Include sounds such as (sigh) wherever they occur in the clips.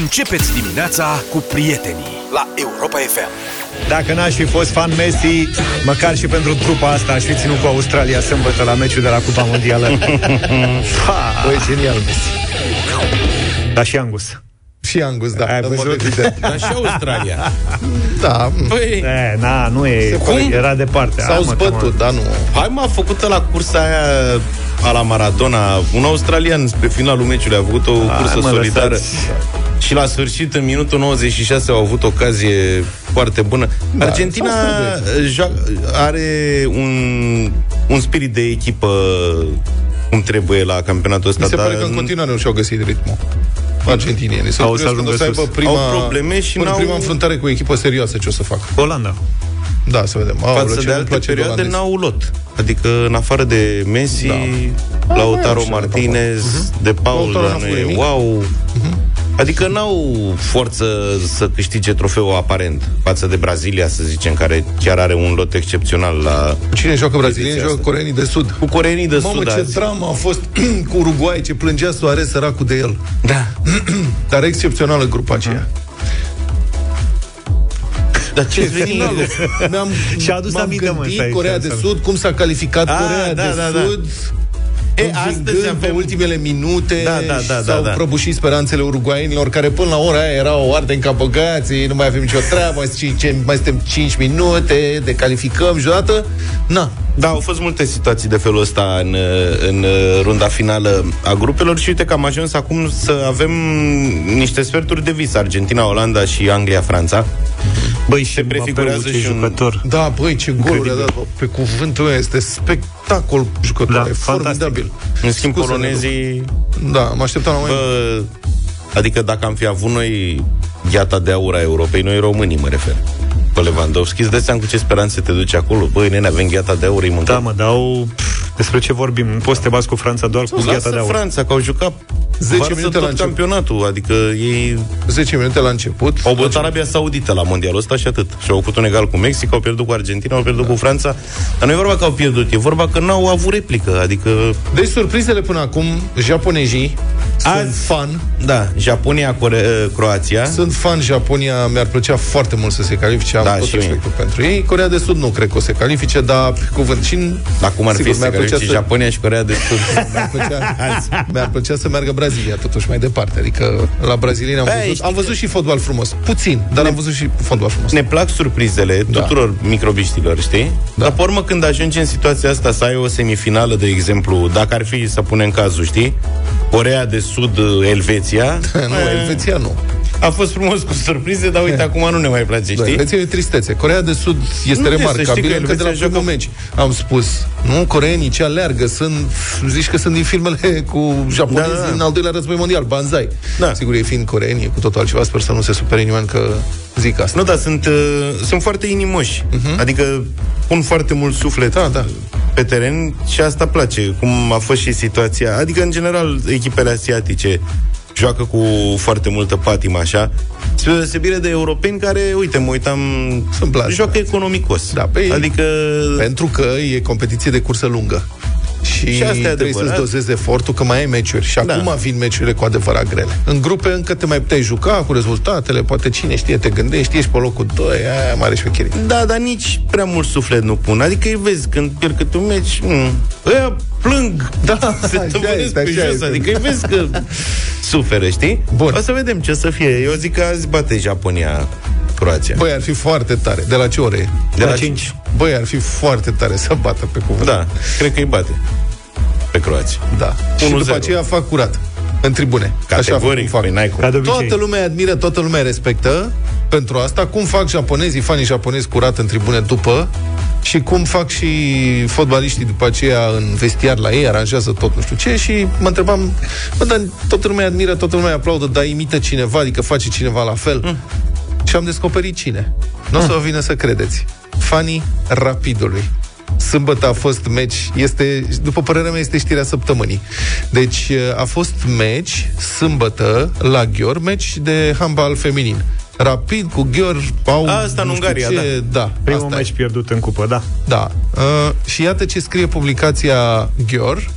Începeți dimineața cu prietenii la Europa FM. Dacă n-aș fi fost fan Messi, măcar și pentru trupa asta aș fi ținut cu Australia sâmbătă la meciul de la Cupa Mondială. (laughs) Băi, genial Messi. Dar și Angus. Și Angus, da. Ai în mod văzut? evident. Dar și Australia. (laughs) Da, Păi, E, na, nu e, Cum? era departe. s-au Hai, mă, că zbătut, mă- dar nu. hai mă, a făcut la cursa aia a la Maradona, un australian spre finalul meciului a făcut o cursă mă, solidară lăsați. Și la sfârșit, în minutul 96, au avut ocazie foarte bună. Da, Argentina s-au jo- are un, un spirit de echipă cum trebuie la campionatul ăsta. Mi se dar pare că în continuare nu și-au găsit ritmul. Argentinienii. Sunt Au să curios când o ajungă să aibă sus. prima, Au probleme și în n-au- prima înfruntare cu o echipă serioasă ce o să facă. Olanda. Da, să vedem. Aoleu, față ce de nu-mi alte place de perioade olandezi. n-au lot. Adică în afară de Messi, Da. mai Lautaro au și ale Martinez, De Paul, Lautaro n-a nu făcut e nimic. wow. Adică n-au forță să câștige trofeul aparent față de Brazilia, să zicem, care chiar are un lot excepțional la... Cine joacă brazilieni, Ediția joacă asta. coreenii de sud. Cu coreenii de Mamă, sud ce azi. dramă a fost (clears throat) cu Uruguay, ce plângea Soares săracul de el. Da. (clears throat) Dar excepțională grupa aceea. Dar ce veni? Mi-am, Și-a adus m-am aminte, mă, gândit stai, Corea stai, de stai. Sud, cum s-a calificat Ah, Corea da, de da, da. Sud. E, învingând astăzi pe avem... ultimele minute Da, da, da, s-au da, da. prăbușit speranțele uruguainilor care până la ora aia erau arde în capăgații, nu mai avem nicio treabă, mai, suntem- mai suntem 5 minute, de calificăm și odată. Na, Da, au fost multe situații de felul ăsta în, în runda finală a grupelor și uite că am ajuns acum să avem niște sferturi de vis. Argentina, Olanda și Anglia, Franța. Băi, și Se prefigurează Mbappé-ul, ce și un- jucător. Da, băi, ce goluri a dat, bă, pe cuvântul meu, este spectacol jucător, Da, e fantastic. formidabil. În schimb, Scuze, polonezii... Da, mă așteptam la mai Bă, adică dacă am fi avut noi gheata de aur a Europei, noi românii mă refer, pe Lewandowski, îți dai seama cu ce speranțe te duci acolo? Băi, nene, avem gheata de aur, îi mâncăm. Da, mă, dau... Despre ce vorbim? Nu poți să te bați cu Franța doar cu gheata Lasă de aur. Franța, că au jucat 10 varsă minute tot la început. campionatul, adică ei 10 minute la început. Au bătut Arabia Saudită la mondialul ăsta și atât. Și au făcut un egal cu Mexic, au pierdut cu Argentina, au pierdut cu Franța. Dar nu e vorba că au pierdut, e vorba că n-au avut replică. Adică, Deci surprizele până acum, japonezii sunt Azi- fan. da, Japonia, Core- Croația. Sunt fan Japonia, mi-ar plăcea foarte mult să se califice, am Da, tot și mie. respectul pentru ei. Corea de Sud nu cred că o se califice, dar pe cuvânt și Dar cum ar sigur, fi să mi-ar plăcea califice să- Japonia și Corea de Sud? Mi-ar plăcea, (laughs) mi-ar plăcea să meargă Brazilia totuși mai departe. Adică la brazilieni am Băi, văzut, știi am văzut și fotbal frumos. Puțin, dar am văzut și fotbal frumos. Ne plac surprizele Da. tuturor microbiștilor, știi? Da. Dar pe urmă când ajungi în situația asta să ai o semifinală, de exemplu, dacă ar fi să punem cazul, știi? Corea de Sud, (laughs) Elveția. nu, eh, Elveția nu. A fost frumos cu surprize, dar uite, acum nu ne mai place, Da, știi? Elveția e tristețe. Corea de Sud este Nu, să știi că remarcabilă încă de Elveția la primul joacă- meci. Am spus, nu, coreenii ce aleargă, sunt, zici că sunt din filmele cu japonezi Da, da, da. din al doilea război mondial, Banzai. Da. Sigur, ei fiind coreeni, e cu totul altceva, sper să nu se supere nimeni că zic asta. Nu, dar sunt, uh, sunt foarte inimoși. Uh-huh. Adică pun foarte mult suflet Da, da. pe teren și asta place, cum a fost și situația. Adică, în general, echipele asiatice joacă cu foarte multă patimă, așa. Spre deosebire de europeni care, uite, mă uitam, Sunt blasă. joacă economicos. Da, pe- adică... Pentru că e competiție de cursă lungă. Și, Și asta e trebuie să-ți adevărat. dozezi efortul, că mai ai meciuri. Și Da. acum vin meciurile cu adevărat grele. În grupe încă te mai puteai juca cu rezultatele, poate cine știe, te gândești, ești pe locul 2, aia mare șmecherie. Da, dar nici prea mult suflet nu pun. Adică îi vezi când pierd câte un meci, mm, ăia plâng, Da, se așa tăvălesc este, pe așa jos. este. Adică îi vezi că (laughs) suferă, știi? Bun. O să vedem ce o să fie. Eu zic că azi bate Japonia Croația. Băi, ar fi foarte tare. De la ce ore e? de la la cinci. Băi, ar fi foarte tare să bată pe cuvânt. Da, cred că îi bate pe Croația. da. Și 1-0. după aceea fac curat. În tribune. Categoric, fac. păi n-ai cum. Ca de obicei. Toată lumea admiră, toată lumea respectă pentru asta. Cum fac japonezii, fanii japonezi curat în tribune după și cum fac și fotbaliștii după aceea în vestiar la ei, aranjează tot nu știu ce și mă întrebam, bă, dar toată lumea admiră, toată lumea aplaudă, dar imită cineva, adică face cineva la fel. Mm. Și am descoperit cine. Nu o să vă vină să credeți. Fanii Rapidului. Sâmbătă a fost meci, este, după părerea mea, este știrea săptămânii. Deci a fost meci, sâmbătă, la Ghior, meci de handbal feminin. Rapid cu Ghior au... Asta în nu știu Ungaria, ce, da. Primul asta e. meci pierdut în cupă, da. Da. Uh, și iată ce scrie publicația Ghior.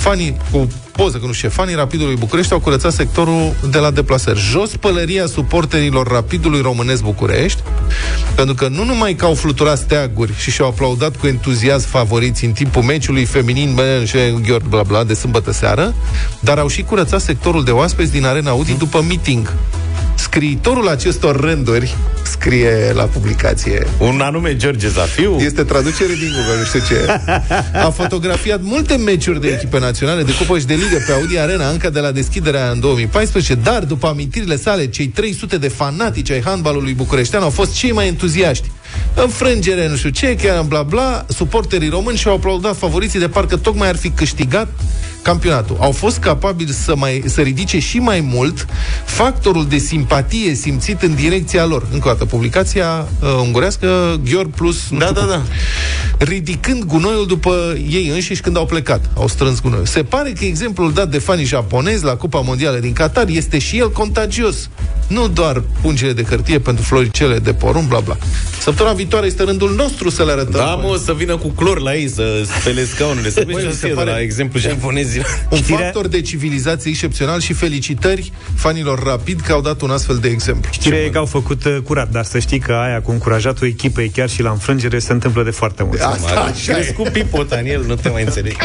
Fanii cu poză, că nu știu ce, fanii Rapidului București au curățat sectorul de la deplasări. Jos pălăria suporterilor Rapidului Românesc București, pentru că nu numai că au fluturat steaguri și și-au aplaudat cu entuziasm favoriți în timpul meciului feminin și bla bla de sâmbătă seară, dar au și curățat sectorul de oaspeți din Arena Audi după meeting. Scriitorul acestor rânduri scrie la publicație. Un anume George Zafiu? Este traducere din Google, nu știu ce. A fotografiat multe meciuri de echipe naționale de cupă și de ligă pe Audi Arena încă de la deschiderea în 2014, dar după amintirile sale, cei 300 de fanatici ai handbalului bucureștean au fost cei mai entuziaști. Înfrângere, nu știu ce, chiar bla bla, suporterii români și-au aplaudat favoriții de parcă tocmai ar fi câștigat campionatul. Au fost capabili să, mai, să ridice și mai mult factorul de simpatie simțit în direcția lor. Încă o dată, publicația uh, ungurească Gheor plus... Da, da, da. Ridicând gunoiul după ei înșiși când au plecat. Au strâns gunoiul. Se pare că exemplul dat de fanii japonezi la Cupa Mondială din Qatar este și el contagios. Nu doar pungile de hârtie pentru floricele de porumb, bla bla. Săptămâna viitoare este rândul nostru să le arătăm. Da, mă, să vină cu clor la ei, să spele scaunele, să vezi ce pare... la exemplu japonezi. Un Știrea... (laughs) factor de civilizație excepțional și felicitări fanilor rapid că au dat un astfel de exemplu. Știrea e că au făcut uh, curat, dar să știi că aia cu încurajatul echipei chiar și la înfrângere se întâmplă de foarte mult. Asta, așa e. cu pipota în el, nu te mai înțeleg.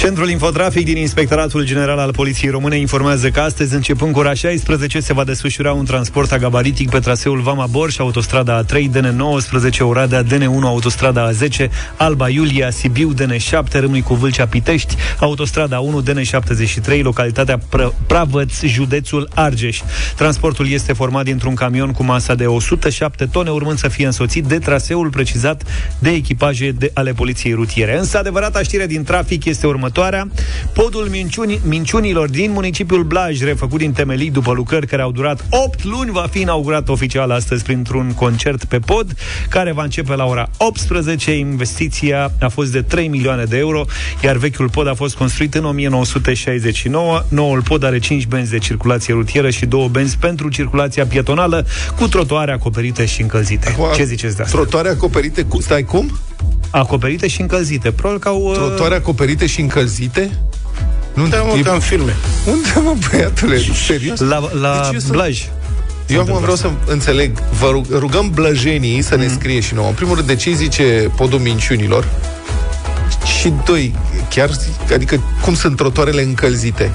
Centrul Infotrafic din Inspectoratul General al Poliției Române informează că astăzi, începând cu ora 16, se va desfășura un transport agabaritic pe traseul Vama Bor și autostrada A3, DN19, Oradea, DN1, autostrada A10, Alba Iulia, Sibiu, DN7, Râmnic cu Vâlcea, Pitești, autostrada 1, DN73, localitatea Pr- Pravăț, județul Argeș. Transportul este format dintr-un camion cu masa de 107 tone, urmând să fie însoțit de traseul precizat de echipaje de ale Poliției Rutiere. Însă, adevărata știre din trafic este următoarea următoarea. Podul minciuni, minciunilor din municipiul Blaj, refăcut din temelii după lucrări care au durat 8 luni, va fi inaugurat oficial astăzi printr-un concert pe pod, care va începe la ora 18. Investiția a fost de 3 milioane de euro, iar vechiul pod a fost construit în 1969. Noul pod are 5 benzi de circulație rutieră și 2 benzi pentru circulația pietonală, cu trotuare acoperite și încălzite. Acum, Ce ziceți de asta? Trotuare acoperite cu... Stai cum? Acoperite și încălzite. Probabil că au... Uh... Trotuare acoperite și încălzite? Nu, da, mă, e... ca în filme. Unde, mă, băiatule? Serios? La, la deci Blaj. Eu acum vreau să înțeleg. Vă rugăm blăjenii să mm. ne mhm. scrie și nouă. În primul rând, de ce zice podul minciunilor? Și doi, chiar, adică cum sunt trotoarele încălzite?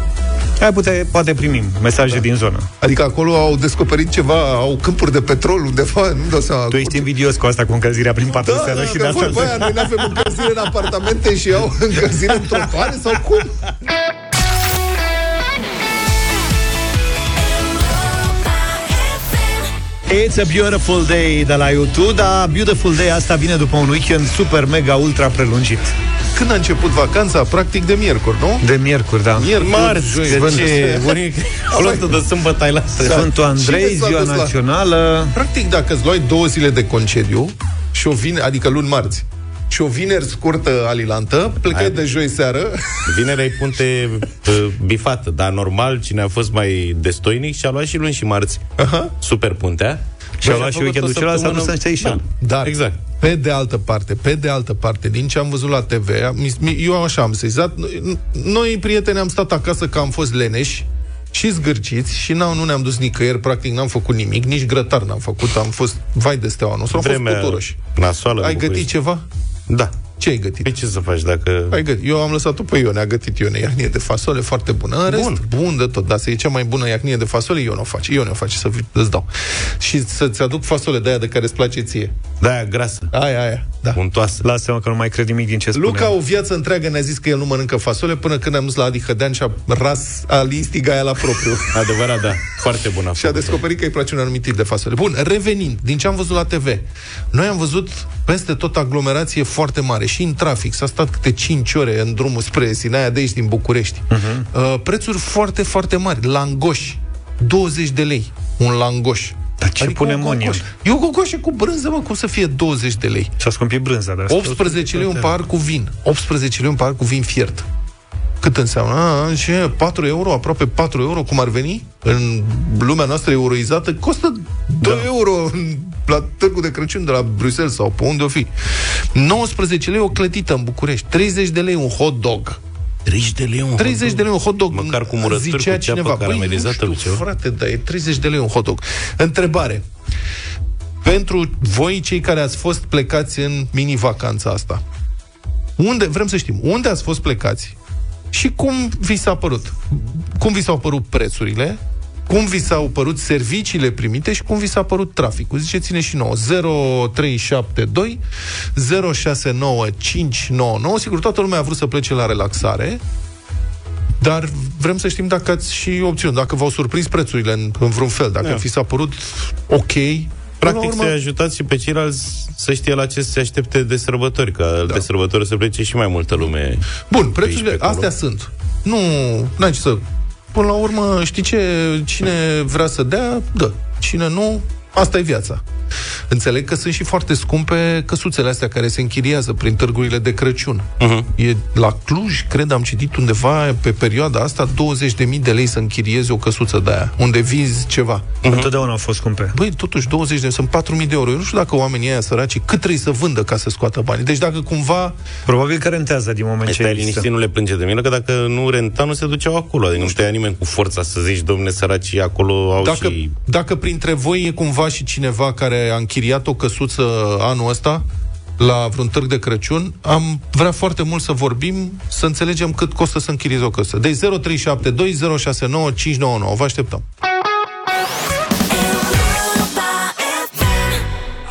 Ai pute, poate primim mesaje da. din zonă. Adică acolo au descoperit ceva, au câmpuri de petrol undeva, nu dau seama. Tu ești invidios cu asta cu încălzirea prin patru da, da, și de asta. Băia, noi avem încălzire în apartamente și au (laughs) încălzire în trotuare sau cum? It's a beautiful day de la YouTube, dar beautiful day asta vine după un weekend super, mega, ultra prelungit. Când a început vacanța? Practic de miercuri, nu? De miercuri, da. Miercuri, Marți, joi, ce (laughs) bunic. Flotă de sâmbătă ai la Sfântul Andrei, ziua națională. Practic, dacă îți luai două zile de concediu și o vine, adică luni marți, și o vineri scurtă alilantă, plecai de joi seară. Vineri ai punte (laughs) uh, bifată, dar normal, cine a fost mai destoinic și-a luat și luni și marți. Aha. Super puntea. Și a luat și weekendul celălalt s-a dus în Seychelles. Da. Dar, exact. Pe de altă parte, pe de altă parte, din ce am văzut la TV, eu așa am sezat, noi, prieteni, am stat acasă că am fost leneși, și zgârciți și n-au, nu ne-am dus nicăieri, practic n-am făcut nimic, nici grătar n-am făcut, am fost vai de steaua nostru, am Vremea fost puturoși. Nasoală Ai gătit ceva? Da. Ce ai gătit? Păi ce să faci dacă... Ai gătit. Eu am lăsat-o pe Ione, a gătit Ione iahnie de fasole foarte bună. În rest, bun. bun de tot, dar să e cea mai bună iahnie de fasole, eu nu o face. Eu nu o face să îți dau. Și să-ți aduc fasole de aia de care îți place ție. Da, aia grasă. Aia, aia, da. Untoasă. Lasă-mă că nu mai cred nimic din ce spune. Luca o viață întreagă ne-a zis că el nu mănâncă fasole până când am dus la Adi Hădean și a ras, a listiga aia la propriu. (laughs) Adevărat, da. Foarte bună. și a descoperit că îi place un anumit tip de fasole. Bun, revenind, din ce am văzut la TV. Noi am văzut peste tot aglomerație foarte mare și în trafic. S-a stat câte 5 ore în drumul spre Sinaia de aici, din București. Uh-huh. Uh, prețuri foarte, foarte mari. Langoși, 20 de lei. Un langoș. Dar ce adică punem în el? E o gogoșă cu brânză, mă, cum să fie 20 de lei? S-a scumpit brânza, dar 18 lei un pahar cu vin. 18 lei un pahar cu vin fiert. Cât înseamnă? A, ce, 4 euro, aproape 4 euro, cum ar veni? În lumea noastră euroizată, costă 2 da. euro la târgul de Crăciun de la Bruxelles sau pe unde o fi. 19 lei o clătită în București, 30 de lei un hot dog. 30 de lei un 30 de lei un hot dog. Măcar cu murături, Zicea cu ceapă cineva. caramelizată, Băi, nu cu știu, ceva. frate, dar e 30 de lei un hot dog. Întrebare. Pentru voi, cei care ați fost plecați în mini-vacanța asta, unde, vrem să știm, unde ați fost plecați și cum vi s-a părut? Cum vi s-au părut prețurile? Cum vi s-au părut serviciile primite și cum vi s-a părut traficul? Ziceți-ne și nouă. 0372 069599. Sigur, toată lumea a vrut să plece la relaxare, dar vrem să știm dacă ați și obținut, dacă v-au surprins prețurile în, în vreun fel, dacă Da. vi s-a părut ok. Practic Până la să-i ajutați și pe ceilalți să știe la ce se aștepte de sărbători, că da. de sărbători să plece și mai multă lume. Bun, pe aici, prețurile pe acolo. astea sunt. Nu, n-ai ce să... Până la urmă, știi ce? Cine vrea să dea, dă. Cine nu, asta e viața. Înțeleg că sunt și foarte scumpe căsuțele astea care se închiriază prin târgurile de Crăciun. Uh-huh. E la Cluj, cred, am citit undeva pe perioada asta 20.000 de lei să închiriezi o căsuță de aia, unde vinzi ceva. Întotdeauna au fost scumpe. Băi, totuși 20 de sunt 4.000 de euro. Eu nu știu dacă oamenii ăia săraci cât trebuie să vândă ca să scoată bani. Deci dacă cumva Probabil că rentează din moment ce Stai există. liniștit, nu le plânge de milă, că dacă nu renta, nu se duceau acolo. Adică nu știa nimeni cu forța să zici, domne, săracii acolo au Dacă, și... dacă printre voi e cumva și cineva care a închiriat o căsuță anul ăsta la vreun târg de Crăciun, am vrea foarte mult să vorbim, să înțelegem cât costă să închiriezi o căsuță. Deci 0372069599. Vă așteptăm.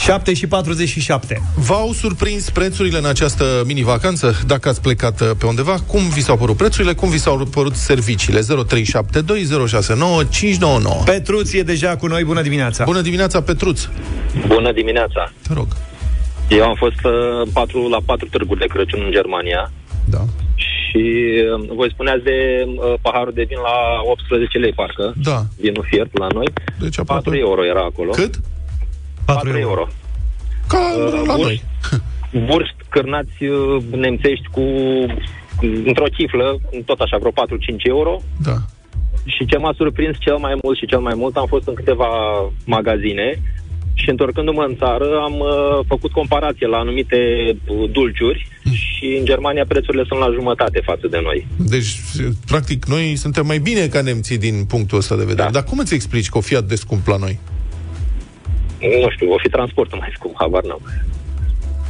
7 și 47. V-au surprins prețurile în această mini-vacanță? Dacă ați plecat uh, pe undeva, cum vi s-au părut prețurile? Cum vi s-au părut serviciile? 0372069599. Petruț e deja cu noi, bună dimineața. Bună dimineața, Petruț! Bună dimineața! Te rog. Eu am fost uh, patru, la patru târguri de Crăciun în Germania Da. și uh, voi spuneați de uh, paharul de vin la 18 lei, parcă. Da. Vinul fiert la noi. Deci aproape... 4 euro era acolo. Cât? 4 4 euro. euro. Ca Uh, la bun. noi. (laughs) Burst cârnați uh, nemțești cu într-o ciflă, tot așa, vreo 4-5 euro. Da. Și ce m-a surprins cel mai mult și cel mai mult, am fost în câteva magazine și întorcându-mă în țară am uh, făcut comparație la anumite uh, dulciuri și în Germania prețurile sunt la jumătate față de noi. Deci, practic, noi suntem mai bine ca nemții din punctul ăsta de vedere. Da. Dar cum îți explici că o fi atât de scump la noi? Nu știu, o fi transportul mai scump, habar n-am.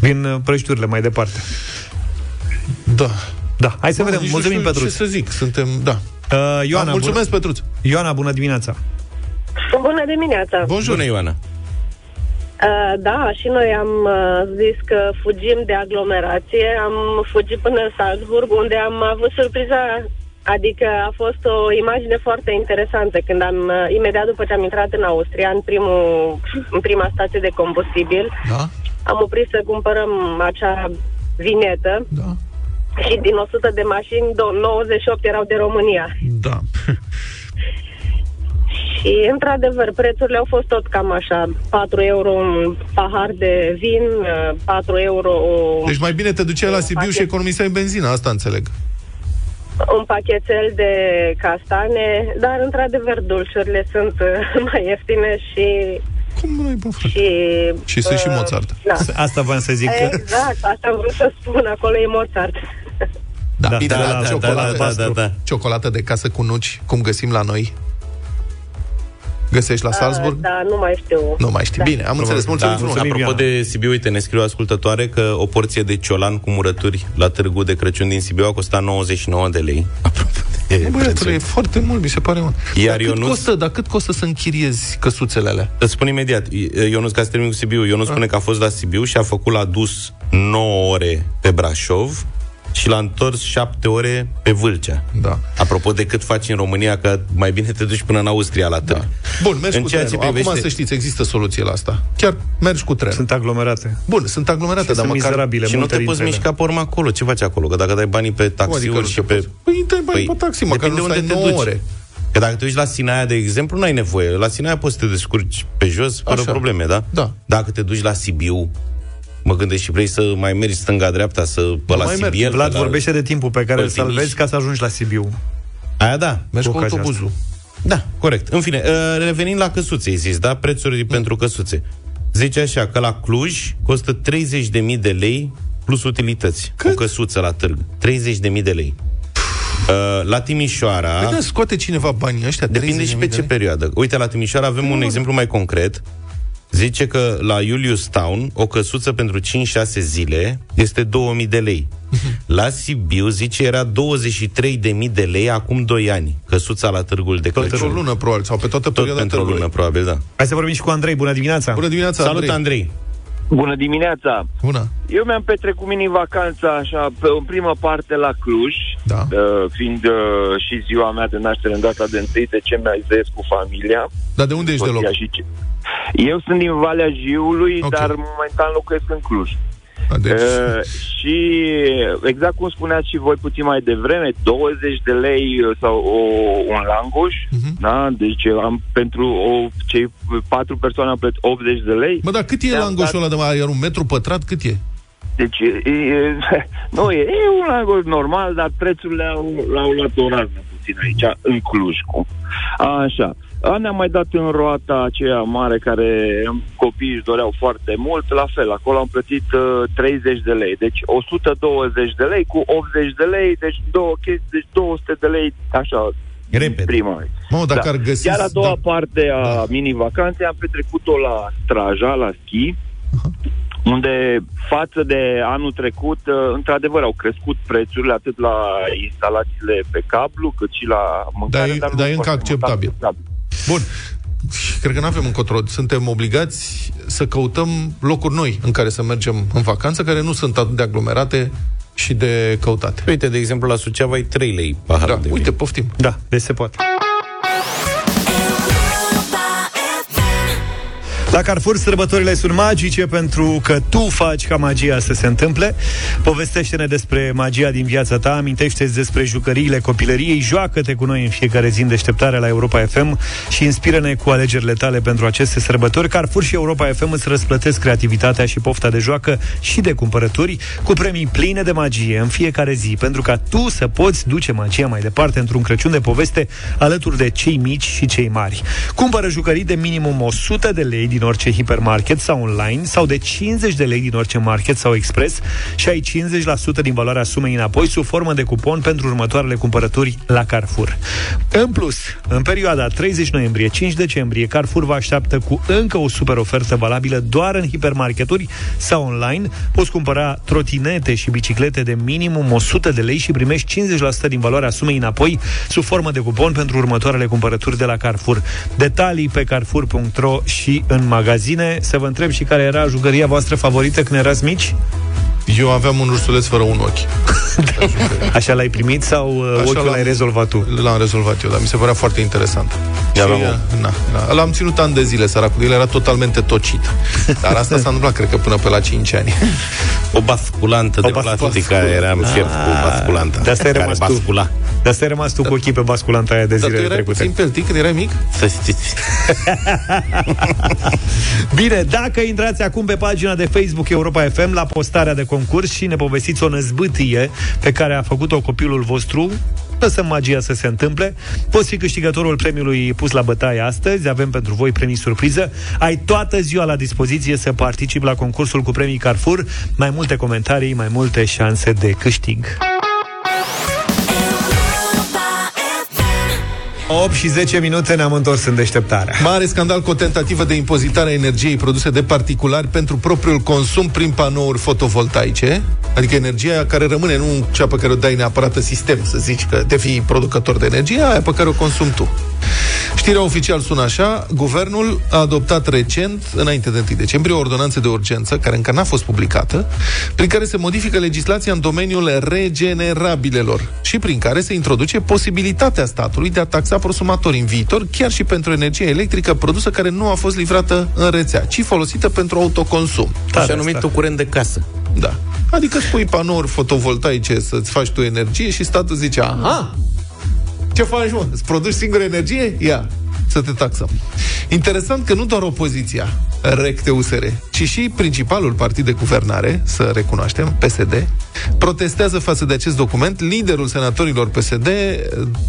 Vin uh, prăjiturile mai departe. Da. Da, hai să Bă, vedem. nici nu Mulțumim, știu Petruț. Ce să zic, suntem, da. Uh, Ioana, da mulțumesc, Petruț. Bună, Ioana, bună dimineața. Bună dimineața! Bonjour. Bună, Ioana. Uh, da, și noi am uh, zis că fugim de aglomerație. Am fugit până în Salzburg, unde am avut surpriza, adică a fost o imagine foarte interesantă când am, uh, imediat după ce am intrat în Austria, în, primul, în prima stație de combustibil, Da? am oprit să cumpărăm acea vinetă Da. și din 100 de mașini, do- 98 erau de România. Da. (laughs) Și, într-adevăr, prețurile au fost tot cam așa. 4 euro un pahar de vin, uh, 4 euro o, Deci mai bine te duceai la Un Sibiu și pachet. economiseai benzina, asta înțeleg. Un pachetel de castane, dar, într-adevăr, dulciurile sunt uh, (laughs) mai ieftine și... Cum nu ai, bă, frate? Și, Și sunt și Mozart. Da. Asta voiam să zic. că- Exact, asta am vrut să spun, acolo e Mozart. Da, Da, bine, da, la da, da, ciocolată, da, da, da. ciocolată de casă cu nuci, cum găsim la noi. Găsești la Salzburg? Da, nu mai știu. Nu mai știi. Da. Bine, am înțeles. Mulțumim Da, frumos. mulțumim, apropo Ioana. de Sibiu, uite, ne scrie o ascultătoare că o porție de ciolan cu murături la târgul de Crăciun din Sibiu a costat 99 de lei. Apropo de Băiatule, prețuri. e foarte mult, mi se pare mult. Iar dar, cât Ionuț- costă, dar cât costă să închiriezi căsuțele alea? Îți spun imediat, Ionuț, ca să termin cu Sibiu, Ionuț spune că a fost la Sibiu și a făcut la dus 9 ore pe Brașov și l-a întors 7 ore pe Vâlcea. Da. Apropo de cât faci în România, că mai bine te duci până în Austria la târg. Bun, mergi În cu ceea ce trenul. Acum privește- să știți, există soluție la asta. Chiar mergi cu trenul. Sunt aglomerate. Bun, sunt aglomerate, Și dar sunt măcar... mizerabile. Și nu multe te poți dintre ele. mișca pe urmă acolo. Ce faci acolo? Că dacă dai banii pe Cum adică taxiuri nu și te pe... poți? Păi dai bani pe taxi, măcar depinde nu stai unde te 9 duci. ore. Că dacă te duci la Sinaia, de exemplu, nu ai nevoie. La Sinaia poți să te descurci pe jos, fără Așa. probleme, da? Da. Dacă te duci la Sibiu, mă gândesc și vrei să mai mergi stânga-dreapta, să pe la mai mergi. Sibiu. Vlad vorbește de timpul pe care îl Păltiniș. salvezi ca să ajungi la Sibiu. Aia da. Mergi cu ocazia autobuzul. Da, corect. În fine, uh, revenind la căsuțe, ai zis, da? Prețuri pentru căsuțe. Zice așa, că la Cluj costă 30.000 de lei plus utilități. Cât? O căsuță la târg. 30.000 de lei. Uh, la Timișoara... Păi da, scoate cineva banii ăștia? Depinde și pe ce perioadă. Uite, la Timișoara avem un exemplu mai concret. Zice că la Julius Town o căsuță pentru 5-6 zile este 2000 de lei. (laughs) La Sibiu, zice, era 23.000 de lei acum 2 ani. Căsuța la târgul de Crăciun. Pentru o lună, probabil, sau pe toată Tot perioada pentru o târgului. lună, probabil, da. Hai să vorbim și cu Andrei. Bună dimineața! Bună dimineața, Salut, Andrei. Andrei! Bună dimineața! Bună. Eu mi-am petrecut mini-vacanța așa, pe, în prima parte la Cluj, Da. uh, fiind uh, și ziua mea de naștere în data de 1 decembrie, aici trăiesc cu familia. Dar de unde ești de loc? soția și ce. Eu sunt din Valea Jiului, Ok. dar momentan locuiesc în Cluj. A, Deci, Uh, și exact cum spuneați și voi puțin mai devreme, 20 de lei uh, sau o, un langoș, Mhm. da? Deci am pentru o, cei patru persoane am plătit 80 de lei. Bă, dar cât e Mi-am langoșul ăla de mai iar un metru pătrat? Cât e? Deci, e, e, (laughs) nu, e, e un langoș normal, dar prețurile au, l-au luat o rază puțin aici, în Cluj. Cum. Așa. A, Ne-am mai dat în roata aceea mare care copiii își doreau foarte mult, la fel, acolo am plătit uh, 30 de lei, deci 120 de lei cu 80 de lei, deci două chestii, deci 200 de lei, așa, Repede. prima. Mă, dacă ar găsi... Iar a doua da. parte a mini-vacanței am petrecut-o la Straja, la schi, unde față de anul trecut, uh, într-adevăr, au crescut prețurile atât la instalațiile pe cablu, cât și la mâncare. Dar e- nu dar e încă foarte mult acceptabil. acceptabil. Bun. Cred că nu avem încotro. Suntem obligați să căutăm locuri noi în care să mergem în vacanță, care nu sunt atât de aglomerate și de căutate. Uite, de exemplu, la Suceava e 3 lei paharul Da, de vin. uite, poftim. Da, deci se poate. La Carrefour sărbătorile sunt magice pentru că tu faci ca magia să se întâmple. Povestește-ne despre magia din viața ta, amintește-ți despre jucăriile copilăriei, joacă-te cu noi în fiecare zi în deșteptarea la Europa FM și inspiră-ne cu alegerile tale pentru aceste sărbători. Carrefour și Europa FM îți răsplătesc creativitatea și pofta de joacă și de cumpărături cu premii pline de magie în fiecare zi, pentru ca tu să poți duce magia mai departe într-un Crăciun de poveste alături de cei mici și cei mari. Cumpără jucării de minimum 100 de lei din orice hipermarket sau online sau de 50 de lei din orice market sau expres și ai 50% din valoarea sumei înapoi sub formă de cupon pentru următoarele cumpărături la Carrefour. În plus, în perioada 30 noiembrie-5 decembrie, Carrefour vă așteaptă cu încă o super ofertă valabilă doar în hipermarketuri sau online. Poți cumpăra trotinete și biciclete de minimum 100 de lei și primești 50% din valoarea sumei înapoi sub formă de cupon pentru următoarele cumpărături de la Carrefour. Detalii pe carrefour.ro și în magazine. Să vă întreb și care era jucăria voastră favorită când erați mici? Eu aveam un ursuleț fără un ochi. (laughs) Așa l-ai primit sau uh, Așa ochiul l-am- l-ai rezolvat tu? L-am rezolvat eu, dar mi se părea foarte interesant. Eu Și, aveam uh, na, na, l-am ținut ani de zile, săracul. El era totalmente tocit. Dar asta s-a întâmplat, cred că, până pe la 5 ani. O basculantă de O bas- plastic care era în fiert cu basculanta. De asta ai care rămas tu. bascula. De asta ai rămas tu cu ochii pe basculanta aia de Dar tu zilele erai trecute. puțin peltic când erai mic? Să știți. (laughs) Bine, dacă intrați acum pe pagina de Facebook Europa FM la postarea de concurs și ne povestiți o năzbâtie pe care a făcut-o copilul vostru, lăsăm magia să se întâmple. Poți fi câștigătorul premiului pus la bătaie astăzi. Avem pentru voi premii surpriză. Ai toată ziua la dispoziție să participi la concursul cu premii Carrefour. Mai multe comentarii, mai multe șanse de câștig. 8 și 10 minute ne-am întors în deșteptarea. Mare scandal cu o tentativă de impozitare a energiei produse de particulari pentru propriul consum prin panouri fotovoltaice, adică energia care rămâne, nu cea pe care o dai neapărat în sistem, să zici că te fii producător de energie, aia pe care o consumi tu. Știrea oficial sună așa, guvernul a adoptat recent, înainte de 1 decembrie, o ordonanță de urgență, care încă n-a fost publicată, prin care se modifică legislația în domeniul regenerabilelor și prin care se introduce posibilitatea statului de a taxa prosumatorii în viitor, chiar și pentru energie electrică produsă care nu a fost livrată în rețea, ci folosită pentru autoconsum. Așa numitul curent de casă. Da. Adică îți pui panouri fotovoltaice să-ți faci tu energie și statul zice, aha, ce faci, mă? Îți produci singur energie? Ia, să te taxăm. Interesant că nu doar opoziția, recte USR, ci și principalul partid de guvernare, să recunoaștem, PSD, protestează față de acest document. Liderul senatorilor PSD,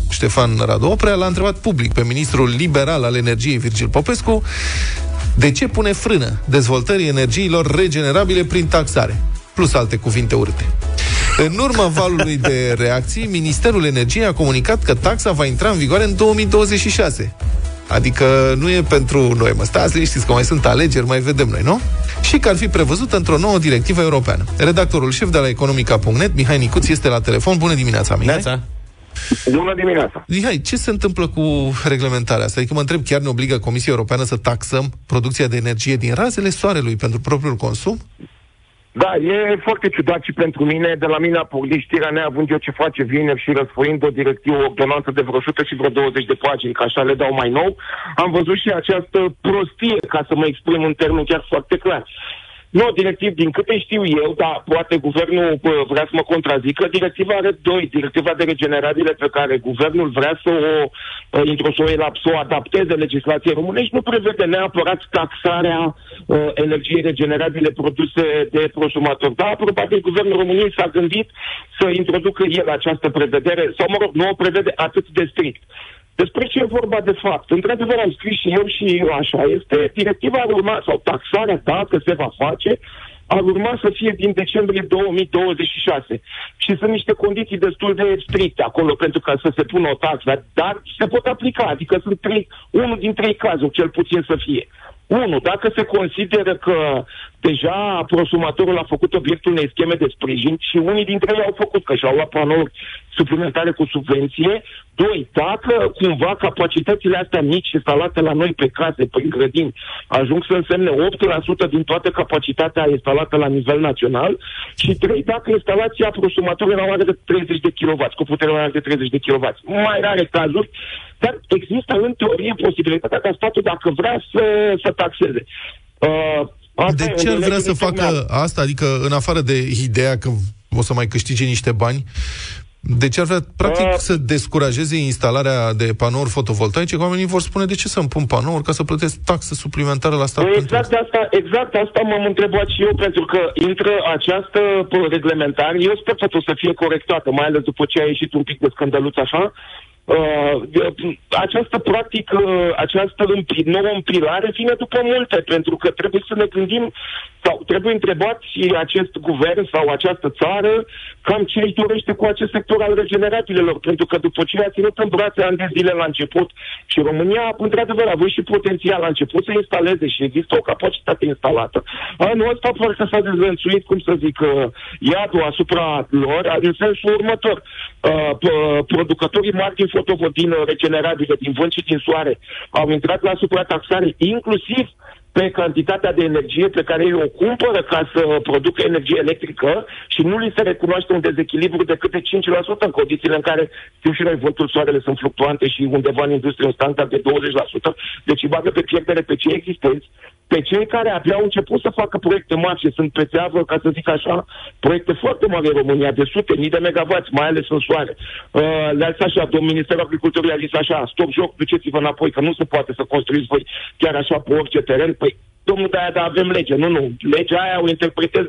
Ștefan Radu Oprea, l-a întrebat public pe ministrul liberal al energiei, Virgil Popescu, De ce pune frână dezvoltării energiilor regenerabile prin taxare? Plus alte cuvinte urte. În urma valului de reacții, Ministerul Energiei a comunicat că taxa va intra în vigoare în 2026. Adică nu e pentru noi, mă. Stați liniștiți că mai sunt alegeri, mai vedem noi, nu? Și că ar fi prevăzută într-o nouă directivă europeană. Redactorul șef de la economica.net, Mihai Nicuț, este la telefon. Bună dimineața, Mihai! Neața. Bună dimineața! Mihai, ce se întâmplă cu reglementarea asta? Adică mă întreb, chiar ne obligă Comisia Europeană să taxăm producția de energie din razele soarelui pentru propriul consum? Da, e foarte ciudat și pentru mine. De la mine a pornit știrea neavând eu ce face vineri și răsfoind o directivă, o ordonanță de vreo 100 și vreo 20 de pagini, că așa le dau mai nou, am văzut și această prostie, ca să mă exprim în termeni chiar foarte clar. Nu, directiv, din câte știu eu, dar poate guvernul bă, vrea să mă contrazică, directiva are doi. Directiva de regenerabile pe care guvernul vrea să o uh, introducă, să o adapteze legislației românești, nu prevede neapărat taxarea uh, energiei regenerabile produse de prosumator. Dar probabil guvernul României s-a gândit să introducă el această prevedere, sau mă rog, nu o prevede atât de strict. Despre ce e vorba de fapt? Într-adevăr, am scris și eu și așa este. Directiva ar urma, sau taxarea, dacă se va face, ar urma să fie din decembrie 2026. Și sunt niște condiții destul de stricte acolo pentru ca să se pună o taxă, dar se pot aplica, adică sunt trei, unul din trei cazuri, cel puțin să fie. Unu, dacă se consideră că deja prosumatorul a făcut obiectul unei scheme de sprijin și unii dintre ei au făcut, că și-au luat panouri suplimentare cu subvenție. Doi, dacă cumva capacitățile astea mici instalate la noi pe case, pe grădini, ajung să însemne 8% din toată capacitatea instalată la nivel național. Și trei, dacă instalația prosumatorului era mare de 30 de kW, cu putere mai mare de 30 de kW. Mai rare cazuri, dar există în teorie posibilitatea ca statul, dacă vrea, să, să taxeze. Uh, de ce ar vrea să facă asta? Adică, în afară de ideea că o să mai câștige niște bani, de ce ar vrea, practic, uh, să descurajeze instalarea de panouri fotovoltaice? Că oamenii vor spune, de ce să-mi pun panouri ca să plătesc taxă suplimentară la stat? Păi exact asta, exact asta m-am întrebat și eu, pentru că intră această reglementare, eu sper că o să fie corectată, mai ales după ce a ieșit un pic de scandăluț așa, Uh, această practică, această împri, nouă împrilare vine după multe, pentru că trebuie să ne gândim sau trebuie întrebat și acest guvern sau această țară cam ce își dorește cu acest sector al regenerabilelor, pentru că după ce a ținut în brațe ani de zile la început și România, într-adevăr, a avut și potențial la început să instaleze și există o capacitate instalată. Anul ăsta parcă s-a dezvănțuit, cum să zic, uh, iadul asupra lor, în sensul următor. Uh, producătorii mari din fotovoltin regenerabile, din vânt și din soare, au intrat la suprataxare, inclusiv pe cantitatea de energie pe care ei o cumpără ca să producă energie electrică și nu li se recunoaște un dezechilibru de câte 5% în condițiile în care, știu și noi, vântul soarele sunt fluctuante și undeva în industrie un standard de 20%, deci îi bagă pe pierdere pe cei existenți, pe cei care abia au început să facă proiecte mari și sunt pe țeavă, ca să zic așa, proiecte foarte mari în România, de sute, mii de megavați, mai ales în soare. Uh, le-a zis așa, domnul Ministerul Agriculturii a zis așa, stop joc, duceți-vă înapoi, că nu se poate să construiți voi chiar așa pe orice teren. Păi, domnul, de-aia da, avem lege. Nu, nu, legea aia o interpretez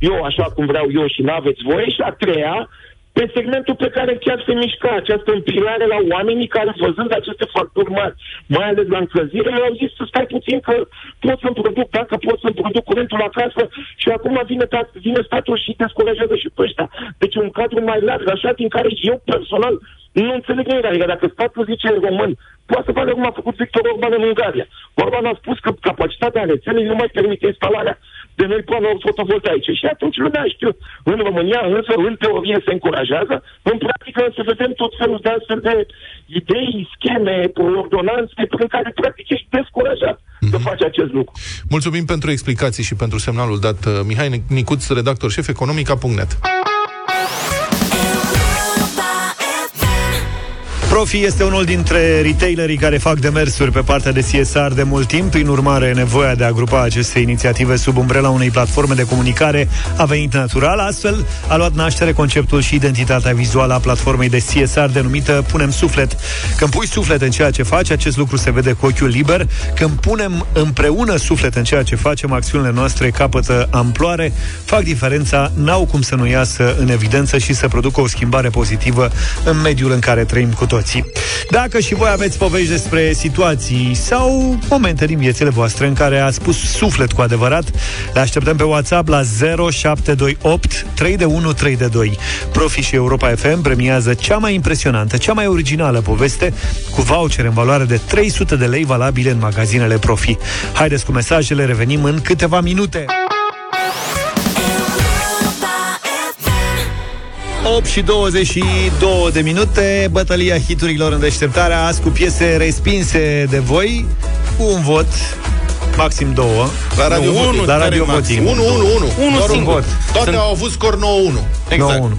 eu așa cum vreau eu și n-aveți voie. Și a treia, pe segmentul pe care chiar se mișca această împilare la oamenii care, văzând aceste facturi mari, mai ales la încălzire, au zis să stai puțin că pot să-mi produc, dacă pot să-mi produc curentul acasă și acum vine, vine statul și descurajează și pe ăștia. Deci un cadru mai larg, așa, din care eu personal nu înțeleg nimic. Adică dacă statul zice român, poate să facă cum a făcut Victor Orban în Ungaria. Orban a spus că capacitatea rețelei nu mai permite instalarea de noi panouri fotovoltaice. Și atunci lumea știu. În România, însă, în teorie se încurajează, în practică să vedem tot felul de astfel de idei, scheme, ordonanțe prin care practic ești descurajat mm-hmm. să faci acest lucru. Mulțumim pentru explicații și pentru semnalul dat. Uh, Mihai Nicuț, redactor șef economica.net. Profi este unul dintre retailerii care fac demersuri pe partea de CSR de mult timp. Prin urmare, nevoia de a grupa aceste inițiative sub umbrela unei platforme de comunicare a venit natural. Astfel, a luat naștere conceptul și identitatea vizuală a platformei de CSR denumită Punem Suflet. Când pui suflet în ceea ce faci, acest lucru se vede cu ochiul liber. Când punem împreună suflet în ceea ce facem, acțiunile noastre capătă amploare, fac diferența, n-au cum să nu iasă în evidență și să producă o schimbare pozitivă în mediul în care trăim cu toți situații. Dacă și voi aveți povești despre situații sau momente din viețile voastre în care ați pus suflet cu adevărat, le așteptăm pe WhatsApp la 0728 3 de 1 3 de 2. Profi și Europa FM premiază cea mai impresionantă, cea mai originală poveste cu voucher în valoare de 300 de lei valabile în magazinele Profi. Haideți cu mesajele, revenim în câteva minute. 8 și 22 de minute Bătălia hiturilor în deșteptarea Azi cu piese respinse de voi Cu un vot Maxim două La Radio Nu, Voting. unul, La Radio care Voting. maxim? 1, 1, 1. Unul Doar un singur. vot. Toate Sunt- au avut scor 9-1. Exact. 9-1.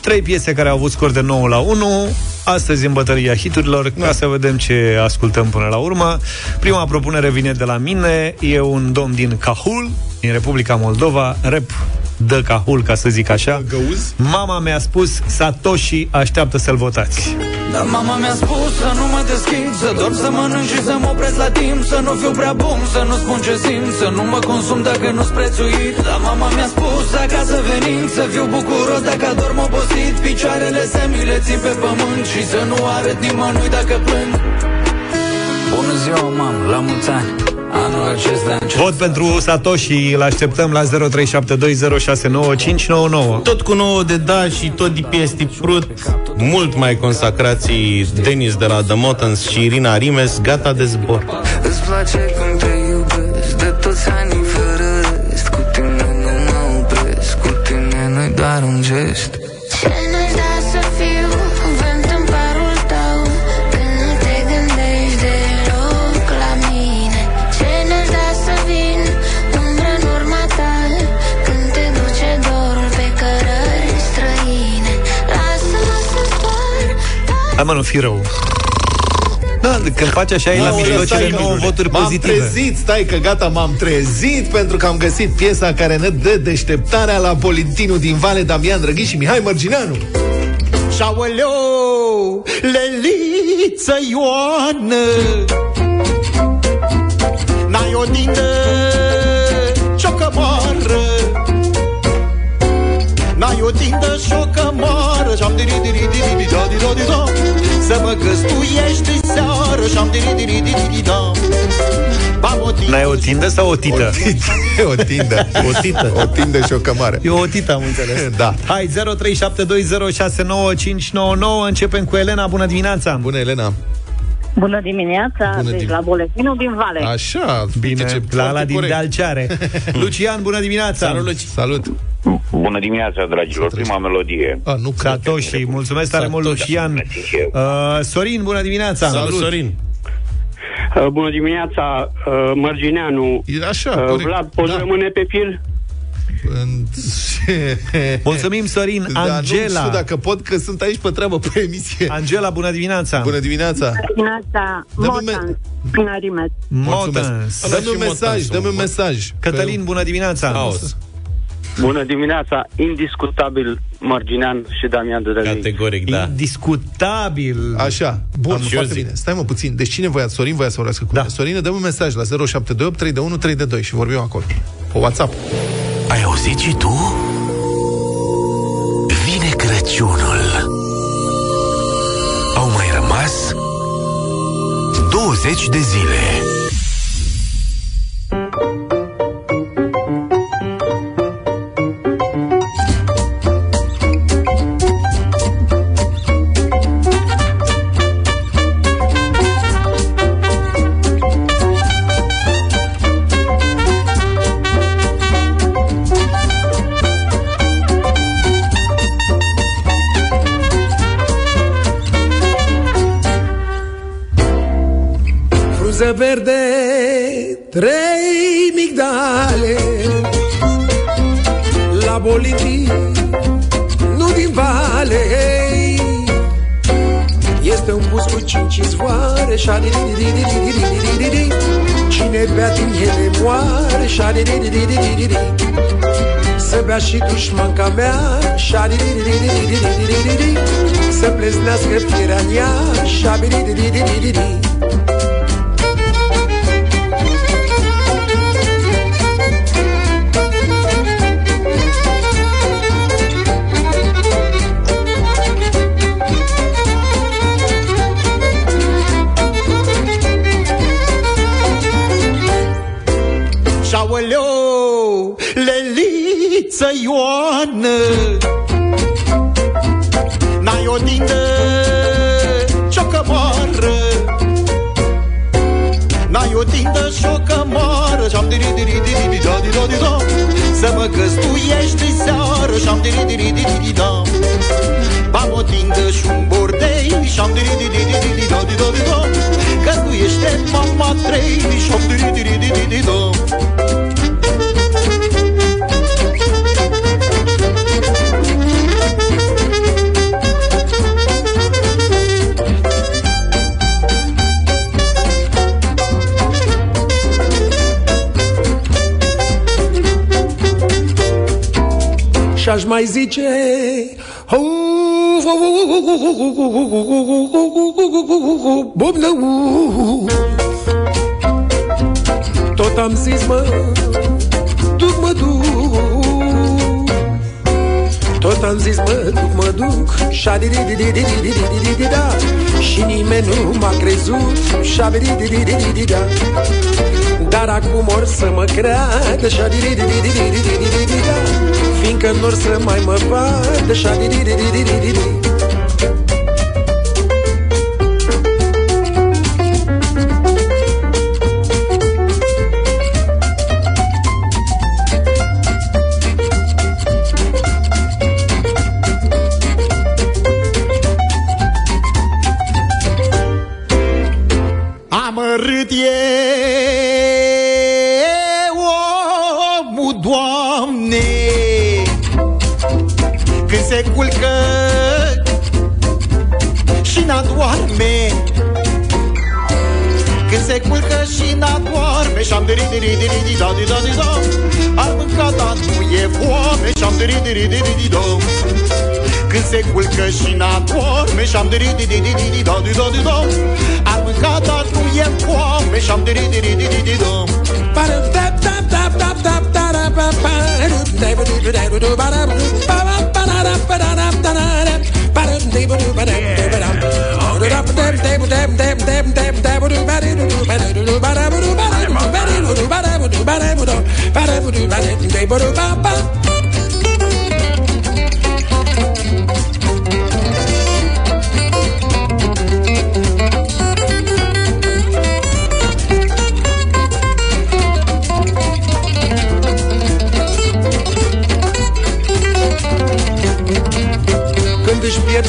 Trei piese care au avut scor de 9 la 1 Astăzi în bătălia hiturilor Ca să vedem ce ascultăm până la urmă Prima propunere vine de la mine E un domn din Cahul Din Republica Moldova Rap dă Cahul, ca să zic așa Găuz? Mama mi-a spus Satoshi așteaptă să-l votați Dar mama mi-a spus să nu mă deschid Să dorm, să mănânc și să mă opresc la timp Să nu fiu prea bun, să nu spun ce simt Să nu mă consum dacă nu-s prețuit. Dar mama mi-a spus acasă venind Să fiu bucuros dacă adorm obosit. Picioarele să mi le țin pe pământ Și să nu arăt nimănui dacă plâng. Bună ziua, mamă, la mulți ani. Anul acesta încep Vot pentru Satoshi, îl așteptăm la 0372069599 Tot cu nouă de da și tot de piesti prut Mult mai consacrații Denis de la The Motans și Irina Rimes Gata de zbor. Îți place cum te iubesc De toți anii fără rest. Cu tine nu mă opresc Cu tine nu-i doar un gest Hai mă, nu fi rău da, când faci așa, e la Aoleu, mijlocele stai că 9 voturi M-am pozitive. trezit, stai că gata, m-am trezit pentru că am găsit piesa care ne dă deșteptarea la Polintinu din Vale, Damian Drăghi și Mihai Mărgineanu. Șaoleu, leliță Ioană N-ai o dindă ciocămoară N-ai o dindă ciocămoară Și-am diri diri diri diri da diri diri da Să mă găstuiești seară Și-am diri diri diri diri da N-ai o tindă sau o tită? (laughs) O tindă. O tită. O tindă și o cămară. E o tită, am înțeles. Da. Hai, 0372069599 Începem cu Elena, bună dimineața Bună, Elena. Bună dimineața, Bună deci dim- la buletinul din Vale. Așa, Bine, ce la foarte la din corect. Dealceare (laughs) Lucian, bună dimineața Salut, Luci. Salut. Bună dimineața, dragilor. Prima melodie. A, nu cred. Satoshi, mulțumesc tare mult, Satoshi. Lucian uh, Sorin, bună dimineața Salut, Sorin Uh, Bună dimineața, uh, Mărgineanu. E așa, Uh, corect. Vlad, poți Da. rămâne pe fir? În- (laughs) Mulțumim, Sorin Da, nu Angela știu dacă pot, că sunt aici pe treabă pe emisie. Angela, bună dimineața Bună dimineața. Dimineața, Dă-mi Motan, prin Arimet. Mulțumesc. Motans Dă-mi un și mesaj, Motan dă-mi un sunt. mesaj. Cătălin, bună dimineața Haos Bună dimineața, indiscutabil Mărginean și Damian de Dălii. Categoric, da Indiscutabil Așa, bun, Am și eu foarte zic. bine. Stai mă puțin. Deci cine voia, Sorin voia să vorbească cu Da. mine? Sorin, dă un mesaj la 0728 3 de 1 3 de 2 și vorbim acolo. Pe WhatsApp. Ai auzit și tu? Vine Crăciunul. Au mai rămas 20 de zile. Să bea și dușmanca mea. Să pleznească firea în ea o 38 diri diri diri diri do aș mai zice Bubnău Dar acum or să mă creadă și Fiindcă nu or să mai mă vadă și se culcă și n-adoarme Când se culcă și n-adoarme Și-am diri diri diri di da di da di da Ar mânca, dar nu e foame Și-am diri diri diri di da când se culcă și n-adorme Și-am diri di di di di di da di da di da Ar mânca, dar nu e foame Și-am diri diri di di di da Când Yeah.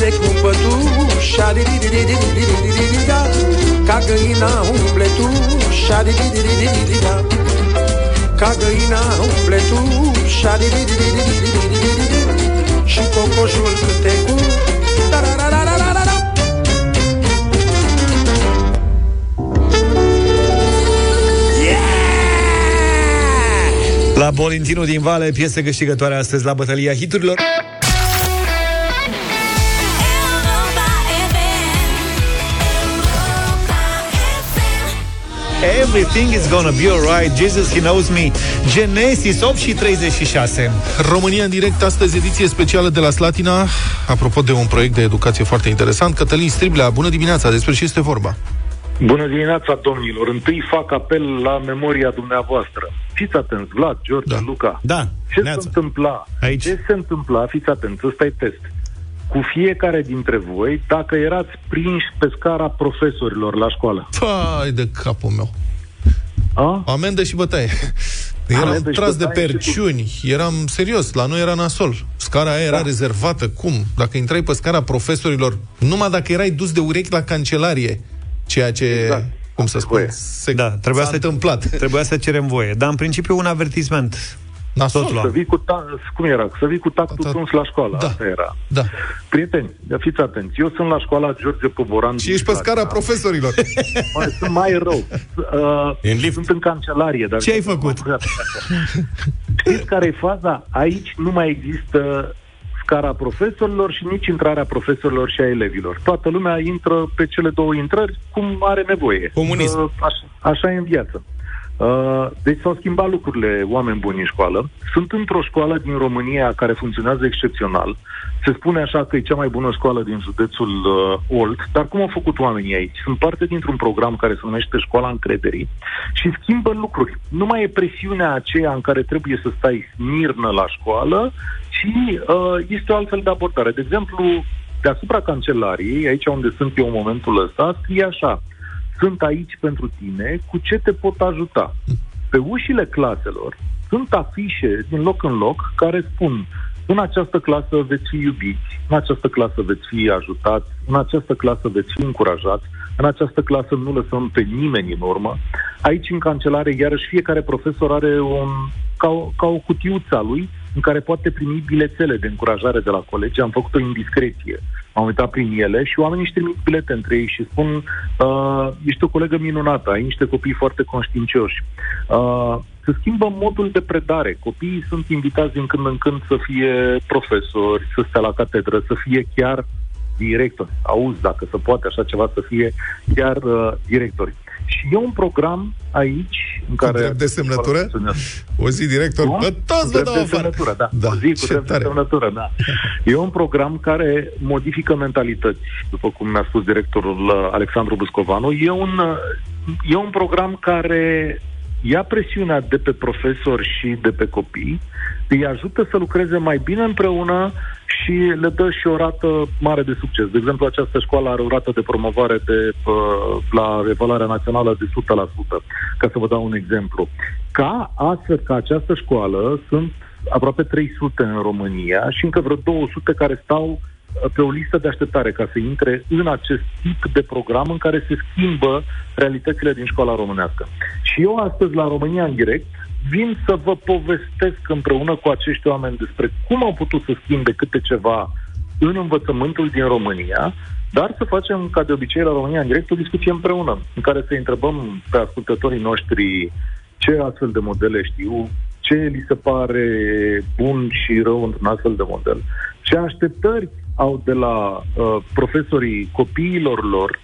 mine cu pătușa Ca găina umple Ca găina umple Și cocoșul câte cu La Bolintinu din Vale, piese câștigătoare astăzi la bătălia hiturilor. Everything is gonna be alright Jesus, He knows me Genesis 8 și 36 România în direct, astăzi ediție specială de la Slatina Apropo de un proiect de educație foarte interesant Cătălin Striblea, bună dimineața, despre ce este vorba? Bună dimineața, domnilor! Întâi fac apel la memoria dumneavoastră. Fiți atenți, Vlad, George, da. Luca. Da, Ce se întâmpla? Aici. Ce se întâmpla? Fiți atenți, ăsta e test. Cu fiecare dintre voi, dacă erați prinși pe scara profesorilor la școală. Pai de capul meu A? Amendă și bătaie Eram Amendă și tras de bătaie și perciuni Eram serios, la noi era nasol Scara aia era Da. rezervată Cum? Dacă intrai pe scara profesorilor Numai dacă erai dus de urechi la cancelarie Ceea ce, Exact. cum să spun, se, Da, trebuia s-a să, întâmplat trebuia să cerem voie Dar în principiu un avertisment Nasol. Tot Să luam vii cu ta- cum era? Să vii cu tactul Da. tuns la școală. Da. Asta era. Da. Prieteni, fiți atenți. Eu sunt la școala George Poboran. Și din ești pe Slatina. scara profesorilor (laughs) Mai, sunt mai rău. (laughs) Uh, în lift. Sunt în cancelarie. Dar Ce ai făcut? Știți care e faza? Aici nu mai există scara profesorilor și nici intrarea profesorilor și a elevilor. Toată lumea intră pe cele două intrări cum are nevoie. Comunism. Uh, Așa, așa e în viață. Uh, Deci s-au schimbat lucrurile, oameni buni în școală. Sunt într-o școală din România care funcționează excepțional. Se spune așa că e cea mai bună școală din județul uh, Olt, dar cum au făcut oamenii aici? Sunt parte dintr-un program care se numește Școala Încrederii și schimbă lucruri. Nu mai e presiunea aceea în care trebuie să stai smirnă la școală, ci uh, este o altfel de abordare. De exemplu, deasupra cancelariei, aici unde sunt eu în momentul ăsta, scrie așa, sunt aici pentru tine, cu ce te pot ajuta? Pe ușile claselor sunt afișe din loc în loc care spun în această clasă veți fi iubiți, în această clasă veți fi ajutați, în această clasă veți fi încurajați, în această clasă nu lăsăm pe nimeni în urmă. Aici, în cancelare, iarăși fiecare profesor are un, ca, o, ca o cutiuță a lui în care poate primi bilețele de încurajare de la colegi. Am făcut o indiscreție. M-am uitat prin ele și oamenii își trimit bilete între ei și spun uh, ești o colegă minunată, ai niște copii foarte conștiincioși. Uh, se schimbă modul de predare. Copiii sunt invitați din când în când să fie profesori, să stea la catedră, să fie chiar directori. Auzi, dacă se poate așa ceva, să fie chiar uh, directori. Și e un program aici în care... Drept de semnătură? O zi director, Nu? bă, toți vă Drept dau de afară. semnătură, da. Da, O zi cu ce drept de tare. semnătură, da. (laughs) E un program care modifică mentalități, după cum mi-a spus directorul uh, Alexandru Buscovanu. E un, uh, e un program care ia presiunea de pe profesori și de pe copii, îi ajută să lucreze mai bine împreună și le dă și o rată mare de succes. De exemplu, această școală are o rată de promovare de, uh, la evaluarea națională de 100%, ca să vă dau un exemplu. Ca astfel, ca această școală, sunt aproape 300 în România și încă vreo 200 care stau uh, pe o listă de așteptare ca să intre în acest tip de program în care se schimbă realitățile din școala românească. Și eu astăzi la România în direct vin să vă povestesc împreună cu acești oameni despre cum au putut să schimbe câte ceva în învățământul din România, dar să facem, ca de obicei, la România în direct, o discuție împreună, în care să întrebăm pe ascultătorii noștri ce astfel de modele știu, ce li se pare bun și rău într-un astfel de model, ce așteptări au de la uh, profesorii copiilor lor,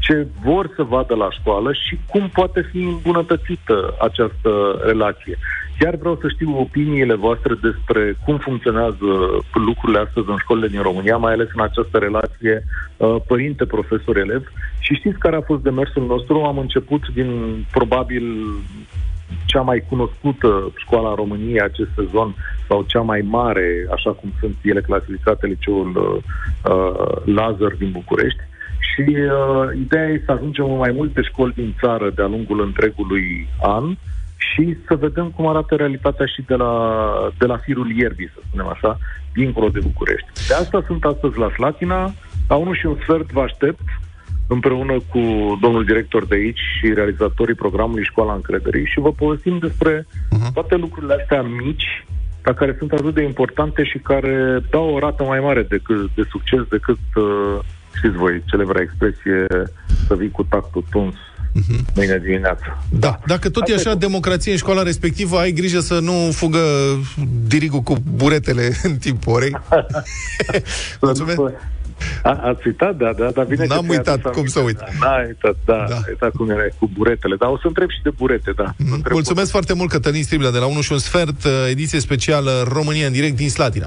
ce vor să vadă la școală și cum poate fi îmbunătățită această relație. Chiar vreau să știu opiniile voastre despre cum funcționează lucrurile astăzi în școlile din România, mai ales în această relație uh, părinte-profesor-elev. Și știți care a fost demersul nostru? Am început din probabil cea mai cunoscută școală a României acest sezon sau cea mai mare, așa cum sunt ele clasificate, liceul uh, uh, Lazar din București. Și uh, ideea e să ajungem în mai multe școli din țară de-a lungul întregului an și să vedem cum arată realitatea și de la, de la firul ierbii, să spunem așa, dincolo de București. De asta sunt astăzi la Slatina, la 1 și un sfert vă aștept, împreună cu domnul director de aici și realizatorii programului Școala Încrederii și vă povestim despre toate lucrurile astea mici, dar care sunt atât de importante și care dau o rată mai mare decât, de succes decât, uh, știți voi, celebra expresie să vii cu tactul tuns mâine dimineață. Da, dacă tot e așa democrație în școala respectivă, ai grijă să nu fugă dirigul cu buretele în timpul orei. (laughs) Mulțumesc. A, ați uitat, da, da, dar bine N-am că ți-ai uitat, adus cum să uit. aminte. Da, N-ai uitat, da, da. ai uitat cum era cu buretele. Dar o să întreb și de burete, da. Întreb Mulțumesc foarte mult, Cătălin Striblea, de la 1 și un sfert, uh, ediție specială România în direct din Slatina.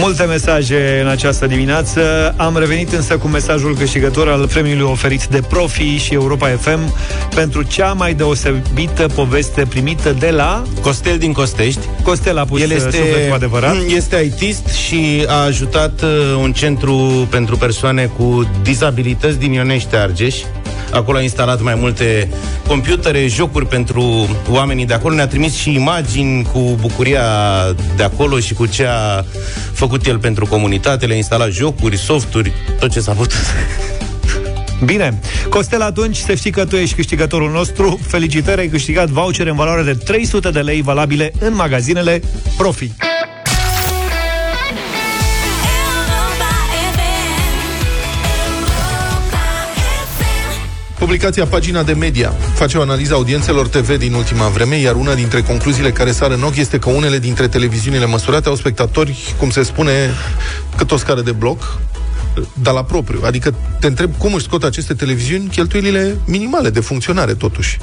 Multe mesaje în această dimineață. Am revenit însă cu mesajul câștigător al premiului oferit de Profi și Europa FM pentru cea mai deosebită poveste primită de la... Costel din Costești. Costel a pus El este... este, cu adevărat. este ITist și a ajutat uh, un centru pentru persoane cu dizabilități din Ionește Argeș. Acolo a instalat mai multe computere, jocuri pentru oamenii de acolo. Ne-a trimis și imagini cu bucuria de acolo și cu ce a făcut el pentru comunitate. Le-a instalat jocuri, softuri, tot ce s-a putut. Bine. Costel, atunci să știi că tu ești câștigătorul nostru. Felicitări, ai câștigat vouchere în valoare de 300 de lei valabile în magazinele Profi. Publicația Pagina de Media face o analiză a audiențelor TV din ultima vreme, iar una dintre concluziile care sar în ochi este că unele dintre televiziunile măsurate au spectatori, cum se spune, cât o scară de bloc, dar la propriu. Adică te întreb cum își scot aceste televiziuni cheltuielile minimale de funcționare, totuși.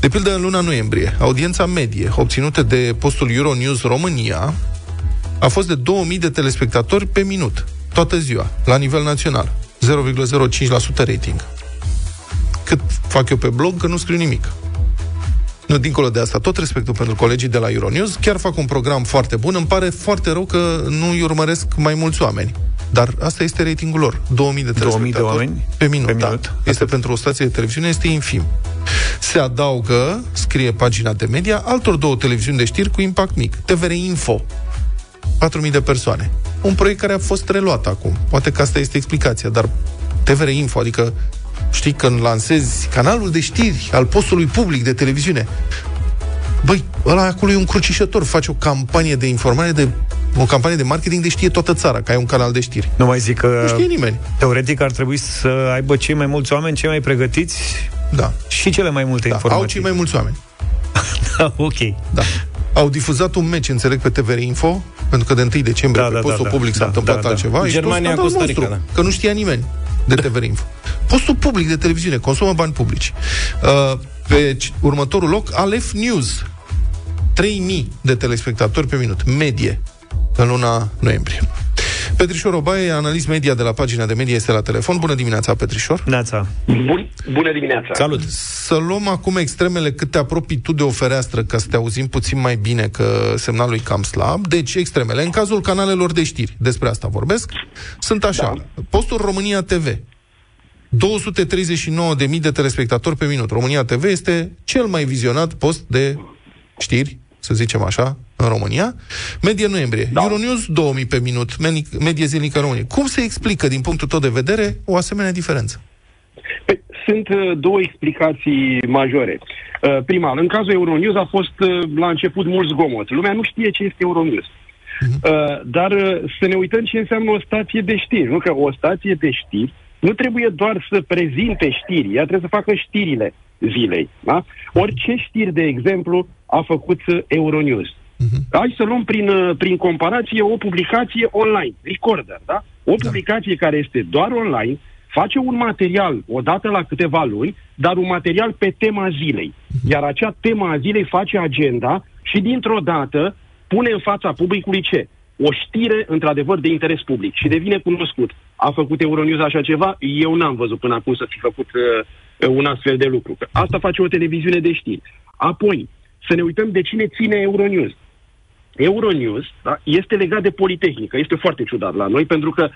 De pildă, în luna noiembrie, audiența medie obținută de postul Euronews România a fost de 2000 de telespectatori pe minut, toată ziua, la nivel național. 0,05% rating. Cât fac eu pe blog, că nu scriu nimic. nu, dincolo de asta, tot respectul pentru colegii de la Euronews, chiar fac un program foarte bun. Îmi pare foarte rău că nu îi urmăresc mai mulți oameni. Dar asta este ratingul lor. 2000 de 2000 de telespectatori oameni? pe minut. Pe da. minut. Este pentru o stație de televiziune, este infim. Se adaugă, scrie pagina de media, altor două televiziuni de știri cu impact mic. TVR Info, 4.000 de persoane. Un proiect care a fost reluat acum. Poate că asta este explicația, dar TVR Info, adică știi, când lansezi canalul de știri al postului public de televiziune, băi, ăla acolo e un crucișător, face o campanie de informare, de o campanie de marketing de știe toată țara, că ai un canal de știri. Nu mai zic că... Nu știe nimeni. Teoretic ar trebui să aibă cei mai mulți oameni, cei mai pregătiți da. și cele mai multe Da, informații. au cei mai mulți oameni. (laughs) da, ok. Da. Au difuzat un meci, înțeleg, pe TVR Info, pentru că de 1 decembrie Da, pe da, postul da, public da, s-a da, întâmplat da, da. altceva. și Germania, tot scandalul Costa Rica, nostru, Că nu știa nimeni de TVR Info. Postul public de televiziune consumă bani publici. Uh, pe c- următorul loc, Alef News. 3000 de telespectatori pe minut, medie, în luna noiembrie. Petrișor Obaie, analist media de la pagina de media, este la telefon. Bună dimineața, Petrișor. Neața. Bun, bună dimineața! Salut! Să luăm acum extremele cât te apropii tu de o fereastră, ca să te auzim puțin mai bine, că semnalul e cam slab. Deci, extremele. În cazul canalelor de știri, despre asta vorbesc, sunt așa. Da. Postul România TV. 239.000 de telespectatori pe minut. România TV este cel mai vizionat post de știri, să zicem așa, în România. Media noiembrie. Da. Euronews 2000 pe minut, meni- medie zilnică în România. Cum se explică, din punctul tău de vedere, o asemenea diferență? Păi, sunt uh, două explicații majore. Uh, prima, în cazul Euronews a fost uh, la început mult zgomot. Lumea nu știe ce este Euronews. Uh, dar uh, să ne uităm ce înseamnă o stație de știri. Nu că o stație de știri nu trebuie doar să prezinte știri, ea trebuie să facă știrile zilei. Da? Orice știri, de exemplu, a făcut uh, Euronews. Hai să luăm prin, uh, prin comparație o publicație online, Recorder, da? O publicație care este doar online, face un material odată la câteva luni, dar un material pe tema zilei. Iar acea tema a zilei face agenda și dintr-o dată pune în fața publicului ce? O știre, într-adevăr, de interes public și devine cunoscut. A făcut Euronews așa ceva? Eu n-am văzut până acum să fi făcut uh, un astfel de lucru. Că Asta face o televiziune de știri. Apoi, să ne uităm de cine ține Euronews. Euronews da, este legat de Politehnică. Este foarte ciudat la noi, pentru că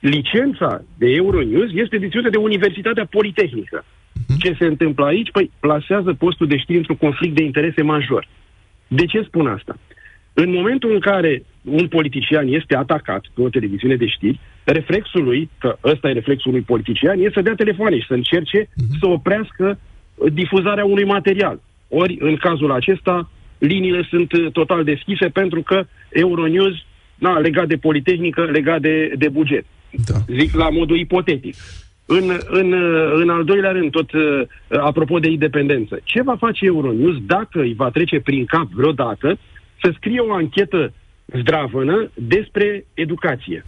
licența de Euronews este deținută de Universitatea Politehnică. Ce se întâmplă aici? Păi plasează postul de știri într-un conflict de interese major. De ce spun asta? În momentul în care un politician este atacat pe o televiziune de știri, reflexul lui, că ăsta e reflexul lui politician, e să dea telefoane și să încerce să oprească uh, difuzarea unui material. Ori, în cazul acesta, liniile sunt uh, total deschise pentru că Euronews, na, legat de Politehnică, legat de, de buget. Da. Zic la modul ipotetic. În, în, uh, în al doilea rând, tot uh, apropo de independență, ce va face Euronews dacă îi va trece prin cap vreodată să scrie o anchetă zdravănă despre educație?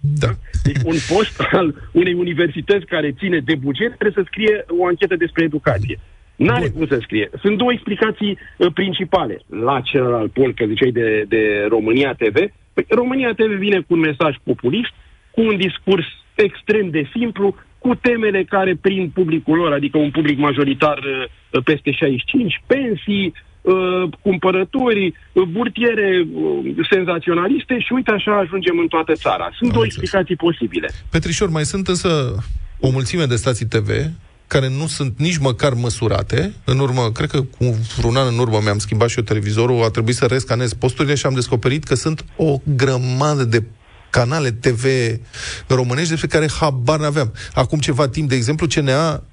Da. Deci un post al unei universități care ține de buget trebuie să scrie o anchetă despre educație. N-are cum să scrie. Sunt două explicații uh, principale. La celălalt pol, că ziceai de, de România TV, păi România TV vine cu un mesaj populist, cu un discurs extrem de simplu, cu temele care prind publicul lor, adică un public majoritar uh, peste 65, pensii, uh, cumpărături, uh, burtiere uh, senzaționaliste și uite așa ajungem în toată țara. Sunt două explicații posibile. Petrișor, mai sunt însă o mulțime de stații TV care nu sunt nici măcar măsurate. În urmă, cred că cu vreun an în urmă mi-am schimbat și eu televizorul, a trebuit să rescanez posturile și am descoperit că sunt o grămadă de canale TV românești despre care habar n-aveam. Acum ceva timp, de exemplu, CNA uh,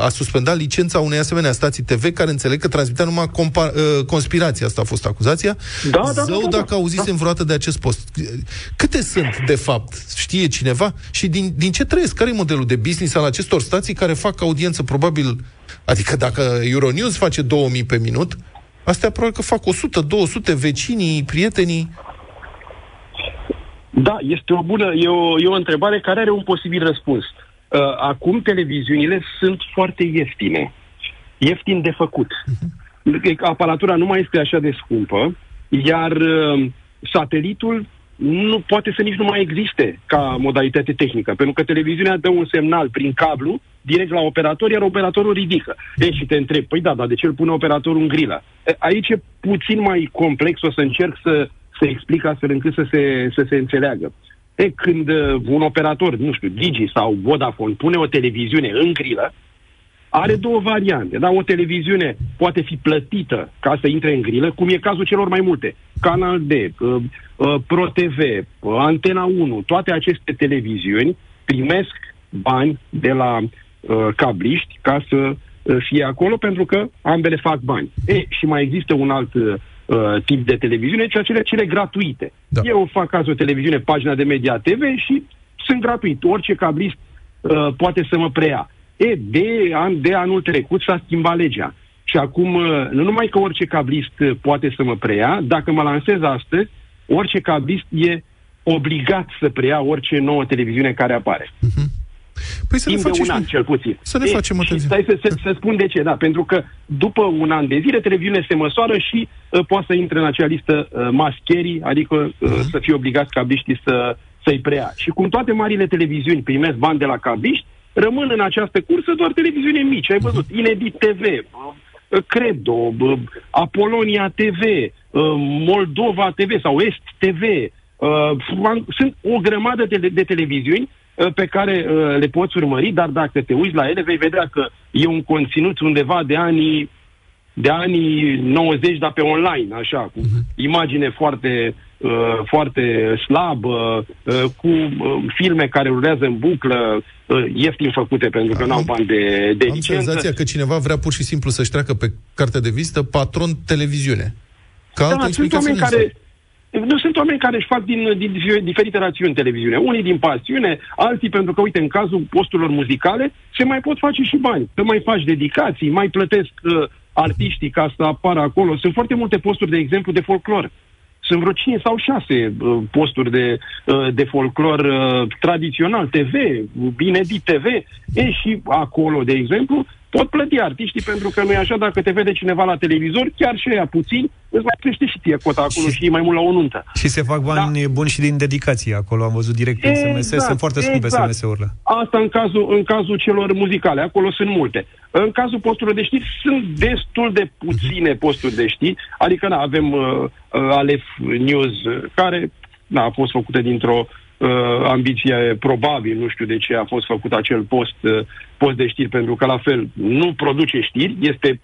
a suspendat licența unei asemenea stații TV care înțeleg că transmitea numai compa- uh, conspirația. Asta a fost acuzația. Da, da, Zău da, da, dacă auzisem da. vreodată de acest post. Câte sunt, de fapt? Știe cineva? Și din, din ce trăiesc? Care e modelul de business al acestor stații care fac audiență probabil... Adică dacă Euronews face 2000 pe minut, astea probabil că fac 100, 200, vecinii, prietenii. Da, este o bună, e o, e o întrebare care are un posibil răspuns. Uh, acum televiziunile sunt foarte ieftine. Ieftin de făcut. Aparatura nu mai este așa de scumpă, iar uh, satelitul nu poate să nici nu mai existe ca modalitate tehnică, pentru că televiziunea dă un semnal prin cablu direct la operator, iar operatorul ridică. E, și te întreb, păi da, dar de ce îl pune operatorul în grilă? E, aici e puțin mai complex, o să încerc să, să explic astfel încât să se, să se înțeleagă. E, când uh, un operator, nu știu, Digi sau Vodafone pune o televiziune în grilă, are două variante. Da? O televiziune poate fi plătită ca să intre în grilă, cum e cazul celor mai multe. Canal D, uh, uh, Pro TV, uh, Antena 1, toate aceste televiziuni primesc bani de la uh, cabliști ca să uh, fie acolo pentru că ambele fac bani. E, și mai există un alt uh, tip de televiziune, ceea cele, cele gratuite. Da. Eu fac caz o televiziune, pagina de Media TV și sunt gratuit. Orice cablist uh, poate să mă preia. E, de, an, de anul trecut s-a schimbat legea. Și acum, uh, nu numai că orice cablist uh, poate să mă preia, dacă mă lansez astăzi, orice cablist e obligat să preia orice nouă televiziune care apare. Păi să ne Timp de facem un și- an, cel puțin. Să ne E, facem o și televiziune. Stai să, să, să spun de ce, da, pentru că după un an de zile, televiziunile se măsoară și uh, poate să intre în acea listă uh, mass carry, adică uh, Mhm. să fie obligați cabliștii să, să-i preia. Și cum toate marile televiziuni primesc bani de la cabliști, rămân în această cursă doar televiziune mici. Ai văzut, Inedit TV, uh, Credo, uh, Apolonia TV, uh, Moldova TV sau Est TV. Uh, sunt o grămadă de, de televiziuni uh, pe care uh, le poți urmări, dar dacă te uiți la ele, vei vedea că e un conținut undeva de anii de anii 90, dar pe online, așa, cu imagine foarte, uh, foarte slabă, uh, cu uh, filme care rulează în buclă, uh, ieftin făcute pentru că n-au bani de, de Am licență. senzația că cineva vrea pur și simplu să-și treacă pe cartea de vizită patron televiziune. Ca altă Da, sunt explicație oameni nu care... Nu sunt oameni care își fac din, din dife- diferite rațiuni televiziune. Unii din pasiune, alții pentru că, uite, în cazul posturilor muzicale, se mai pot face și bani. Că mai faci dedicații, mai plătesc uh, artiștii ca să apară acolo. Sunt foarte multe posturi, de exemplu, de folclor. Sunt vreo 5 sau 6 uh, posturi de, uh, de folclor uh, tradițional, TV, Inedit TV. E și acolo, de exemplu, pot plăti artiștii pentru că nu e așa, dacă te vede cineva la televizor, chiar și ea puțin, îți mai crește și ție cota acolo și, și mai mult la o nuntă. Și se fac bani da. buni și din dedicație acolo. Am văzut direct în SMS. Sunt foarte scumpe exact. SMS-urile. Asta în cazul, în cazul celor muzicale, acolo sunt multe. În cazul posturilor de știri sunt destul de puține posturi de știri, adică na, avem uh, uh, Alef News, uh, care na, a fost făcută dintr-o uh, ambiție probabil, nu știu de ce a fost făcut acel post, uh, post de știri, pentru că la fel nu produce știri, este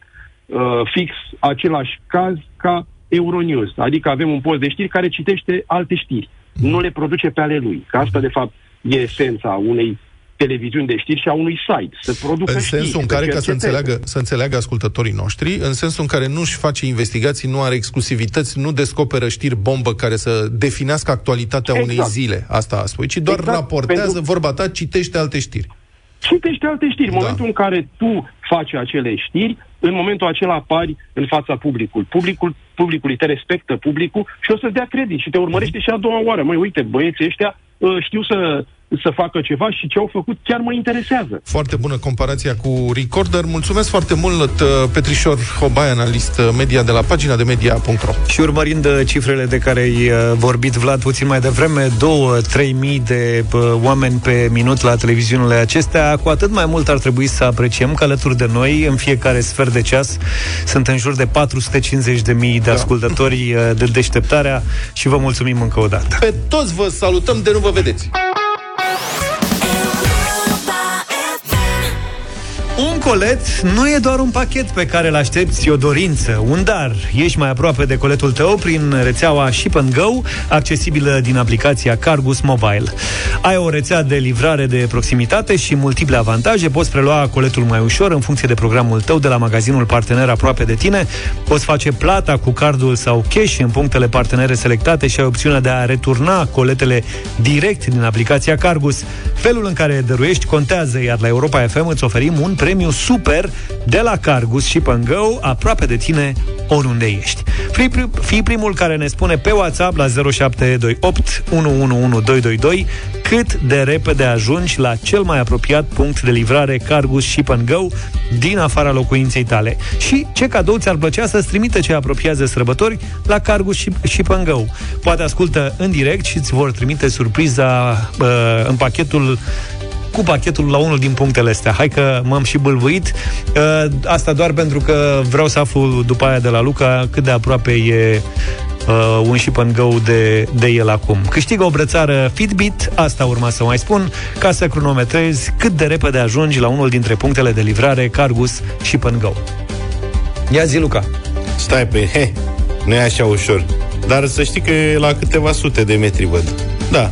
uh, fix același caz ca Euronews, adică avem un post de știri care citește alte știri, nu le produce pe ale lui, că asta de fapt e esența unei televiziuni de știri și a unui site, să producă În știri. sensul în să care, ca să cerceteze. înțeleagă, să înțeleagă ascultătorii noștri, în sensul în care nu-și face investigații, nu are exclusivități, nu descoperă știri bombă care să definească actualitatea Exact. unei zile, asta spui, ci doar Exact, raportează, pentru- vorba ta, citește alte știri. citește alte știri. În momentul în care tu faci acele știri, în momentul acela apari în fața publicului. Publicul, publicului te respectă publicul și o să-ți dea credit și te urmărește și a doua oară. Măi, uite, băieții ăștia uh, știu să, să facă ceva și ce au făcut chiar mă interesează. Foarte bună comparația cu Recorder. Mulțumesc foarte mult, uh, Petrișor Hobai, analist uh, media de la pagina de media.ro. Și urmărind uh, cifrele de care ai uh, vorbit Vlad puțin mai devreme, 2-3 mii de uh, oameni pe minut la televiziunile acestea, cu atât mai mult ar trebui să apreciem că alături de noi, în fiecare sfert de ceas, sunt în jur de 450 de mii de ascultători uh, de deșteptarea și vă mulțumim încă o dată. Pe toți vă salutăm de nu vă vedeți. Colet nu e doar un pachet pe care îl aștepți, e o dorință, un dar. Ești mai aproape de coletul tău prin rețeaua Ship and Go, accesibilă din aplicația Cargus Mobile. Ai o rețea de livrare de proximitate și multiple avantaje. Poți prelua coletul mai ușor în funcție de programul tău de la magazinul partener aproape de tine. Poți face plata cu cardul sau cash în punctele partenere selectate și ai opțiunea de a returna coletele direct din aplicația Cargus. Felul în care dăruiești contează, iar la Europa FM îți oferim un premiu super de la Cargus și Pângău, aproape de tine, oriunde ești. Fii, fii primul care ne spune pe WhatsApp la 0728 111222 cât de repede ajungi la cel mai apropiat punct de livrare Cargus și Go din afara locuinței tale. Și ce cadou ți-ar plăcea să-ți trimite ce apropiază sărbători la Cargus și, și Go. Poate ascultă în direct și îți vor trimite surpriza uh, în pachetul cu pachetul la unul din punctele astea. Hai că m-am și bâlbuit. Uh, asta doar pentru că vreau să aflu după aia de la Luca cât de aproape e uh, un ship and go de, de el acum. Câștigă o brățară Fitbit, asta urma să mai spun, ca să cronometrezi cât de repede ajungi la unul dintre punctele de livrare Cargus Ship and Go. Ia zi, Luca. Stai pe, he, nu e așa ușor. Dar să știi că e la câteva sute de metri, văd. Da,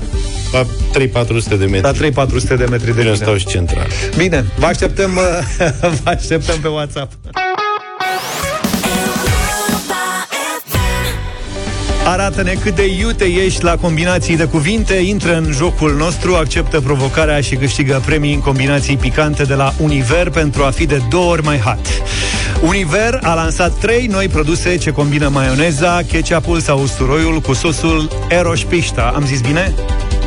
la 3-400 de metri. La 3-400 de metri de Bine, stau și central. Bine, vă așteptăm, (laughs) vă așteptăm pe WhatsApp. Arată-ne cât de iute ești la combinații de cuvinte, intră în jocul nostru, acceptă provocarea și câștigă premii în combinații picante de la Univer pentru a fi de două ori mai hot. Univer a lansat trei noi produse ce combină maioneza, ketchupul sau usturoiul cu sosul Eroș Pișta. Am zis bine?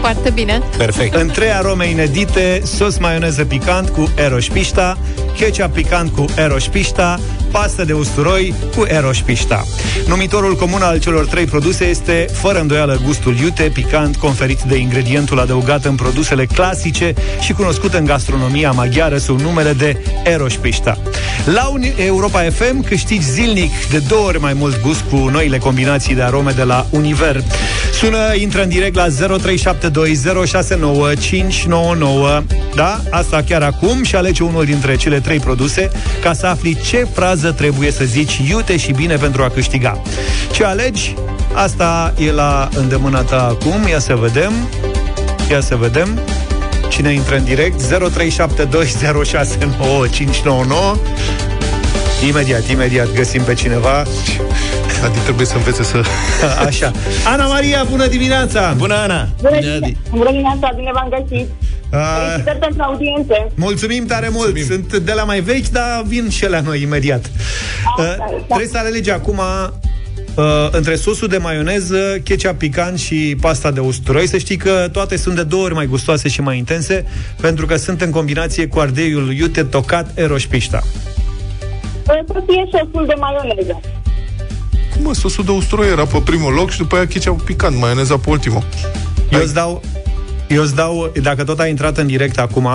Foarte bine. Perfect. În trei arome inedite, sos maioneză picant cu Eroș Pișta, ketchup picant cu Eroș Pișta, pastă de usturoi cu Eroș Pișta. Numitorul comun al celor trei produse este, fără îndoială, gustul iute, picant, conferit de ingredientul adăugat în produsele clasice și cunoscut în gastronomia maghiară sub numele de Eroș Pișta. La Uni- Europa FM câștigi zilnic de două ori mai mult gust cu noile combinații de arome de la Univer. Sună, intră în direct la 0372069599. Da? Asta chiar acum și alege unul dintre cele trei produse ca să afli ce frază trebuie să zici iute și bine pentru a câștiga. Ce alegi? Asta e la îndemâna ta acum. Ia să vedem. Ia să vedem. Cine intră în direct? 0372069599. Imediat, imediat găsim pe cineva. Adi trebuie să învețe să... (laughs) Așa. Ana Maria, bună dimineața! Bună, Ana! Bună, bună dimineața, bine v-am găsit. Uh, Felicitări pentru audiențe. mulțumim tare mult! Mulțumim. Sunt de la mai vechi, dar vin și la noi imediat. Uh, trebuie să alegi acum uh, între sosul de maioneză, ketchup picant și pasta de usturoi. Să știi că toate sunt de două ori mai gustoase și mai intense, pentru că sunt în combinație cu ardeiul iute tocat eroșpișta. Să fie sosul de maioneză. Cum mă, sosul de usturoi era pe primul loc și după aia ketchup picant, maioneza pe ultimul. Eu îți dau, eu îți dau, dacă tot ai intrat în direct acum,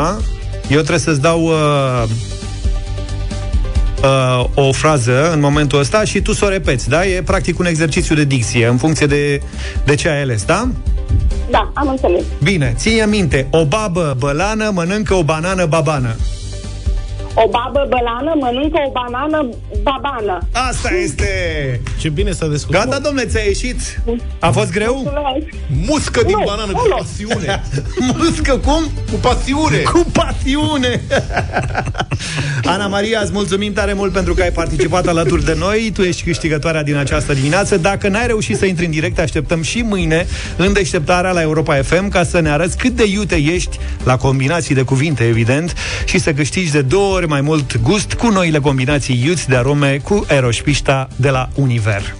eu trebuie să-ți dau uh, uh, o frază în momentul ăsta și tu să o repeți, da? E practic un exercițiu de dicție, în funcție de, de ce ai ales, da? Da, am înțeles. Bine, ție minte, o babă bălană mănâncă o banană babană. O babă bălană mănâncă o banană babană. Asta este! Ce bine s-a descurcat. Gata, domnule, ți-a ieșit? A fost greu? Mulțumesc. Muscă din Nu, banană nu, cu nu. pasiune. (laughs) Muscă cum? Cu pasiune. Cu pasiune! (laughs) Ana Maria, îți mulțumim tare mult pentru că ai participat alături de noi. Tu ești câștigătoarea din această dimineață. Dacă n-ai reușit să intri în direct, te așteptăm și mâine în deșteptarea la Europa FM ca să ne arăți cât de iute ești la combinații de cuvinte, evident, și să câștigi de două ori mai mult gust cu noile combinații iuți de arome cu Eroșpișta de la Univer.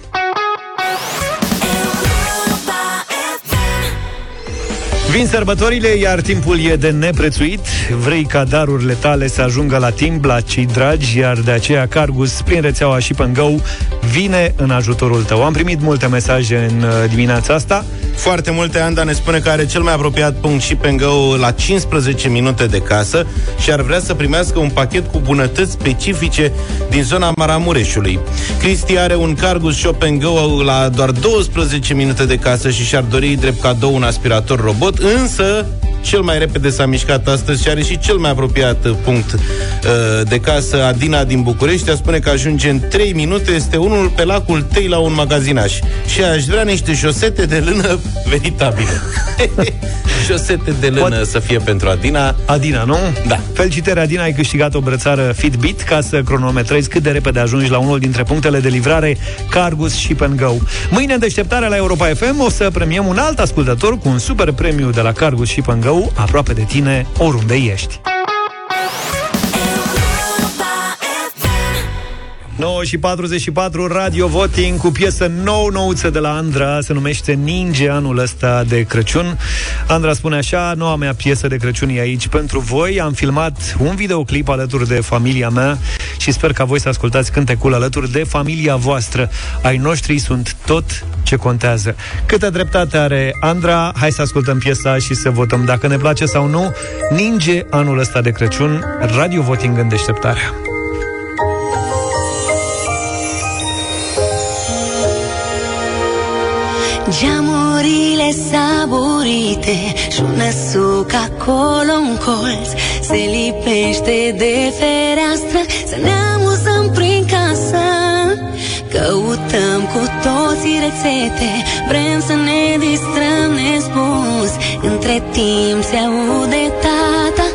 Vin sărbătorile, iar timpul e de neprețuit. Vrei ca darurile tale să ajungă la timp la cei dragi, iar de aceea Cargus, prin rețeaua și Go, vine în ajutorul tău. Am primit multe mesaje în uh, dimineața asta. Foarte multe, Anda ne spune că are cel mai apropiat punct și pe la 15 minute de casă și ar vrea să primească un pachet cu bunătăți specifice din zona Maramureșului. Cristi are un Cargus Shop and Go la doar 12 minute de casă și și-ar dori drept cadou un aspirator robot, însă cel mai repede s-a mișcat astăzi și are și cel mai apropiat uh, punct uh, de casă, Adina din București, a spune că ajunge în 3 minute, este unul pe lacul Tei la un magazinaș și aș vrea niște șosete de lână veritabile. (laughs) șosete de lână Pot- să fie pentru Adina. Adina, nu? Da. Felicitări, Adina, ai câștigat o brățară Fitbit ca să cronometrezi cât de repede ajungi la unul dintre punctele de livrare Cargus Ship and Go. Mâine, în deșteptarea la Europa FM, o să premiem un alt ascultător cu un super premiu de la Cargus Ship and Go, aproape de tine, oriunde ești. 9 și 44, Radio Voting cu piesă nou-nouță de la Andra, se numește Ninge anul ăsta de Crăciun. Andra spune așa, noua mea piesă de Crăciun e aici pentru voi. Am filmat un videoclip alături de familia mea și sper ca voi să ascultați cântecul alături de familia voastră. Ai noștri sunt tot ce contează. Câtă dreptate are Andra, hai să ascultăm piesa și să votăm dacă ne place sau nu. Ninge anul ăsta de Crăciun, Radio Voting în deșteptarea. Geamurile saburite Și un suc acolo în colț. Se lipește de fereastră Să ne amuzăm prin casă. Căutăm cu toții rețete Vrem să ne distrăm nespus Între timp se aude tata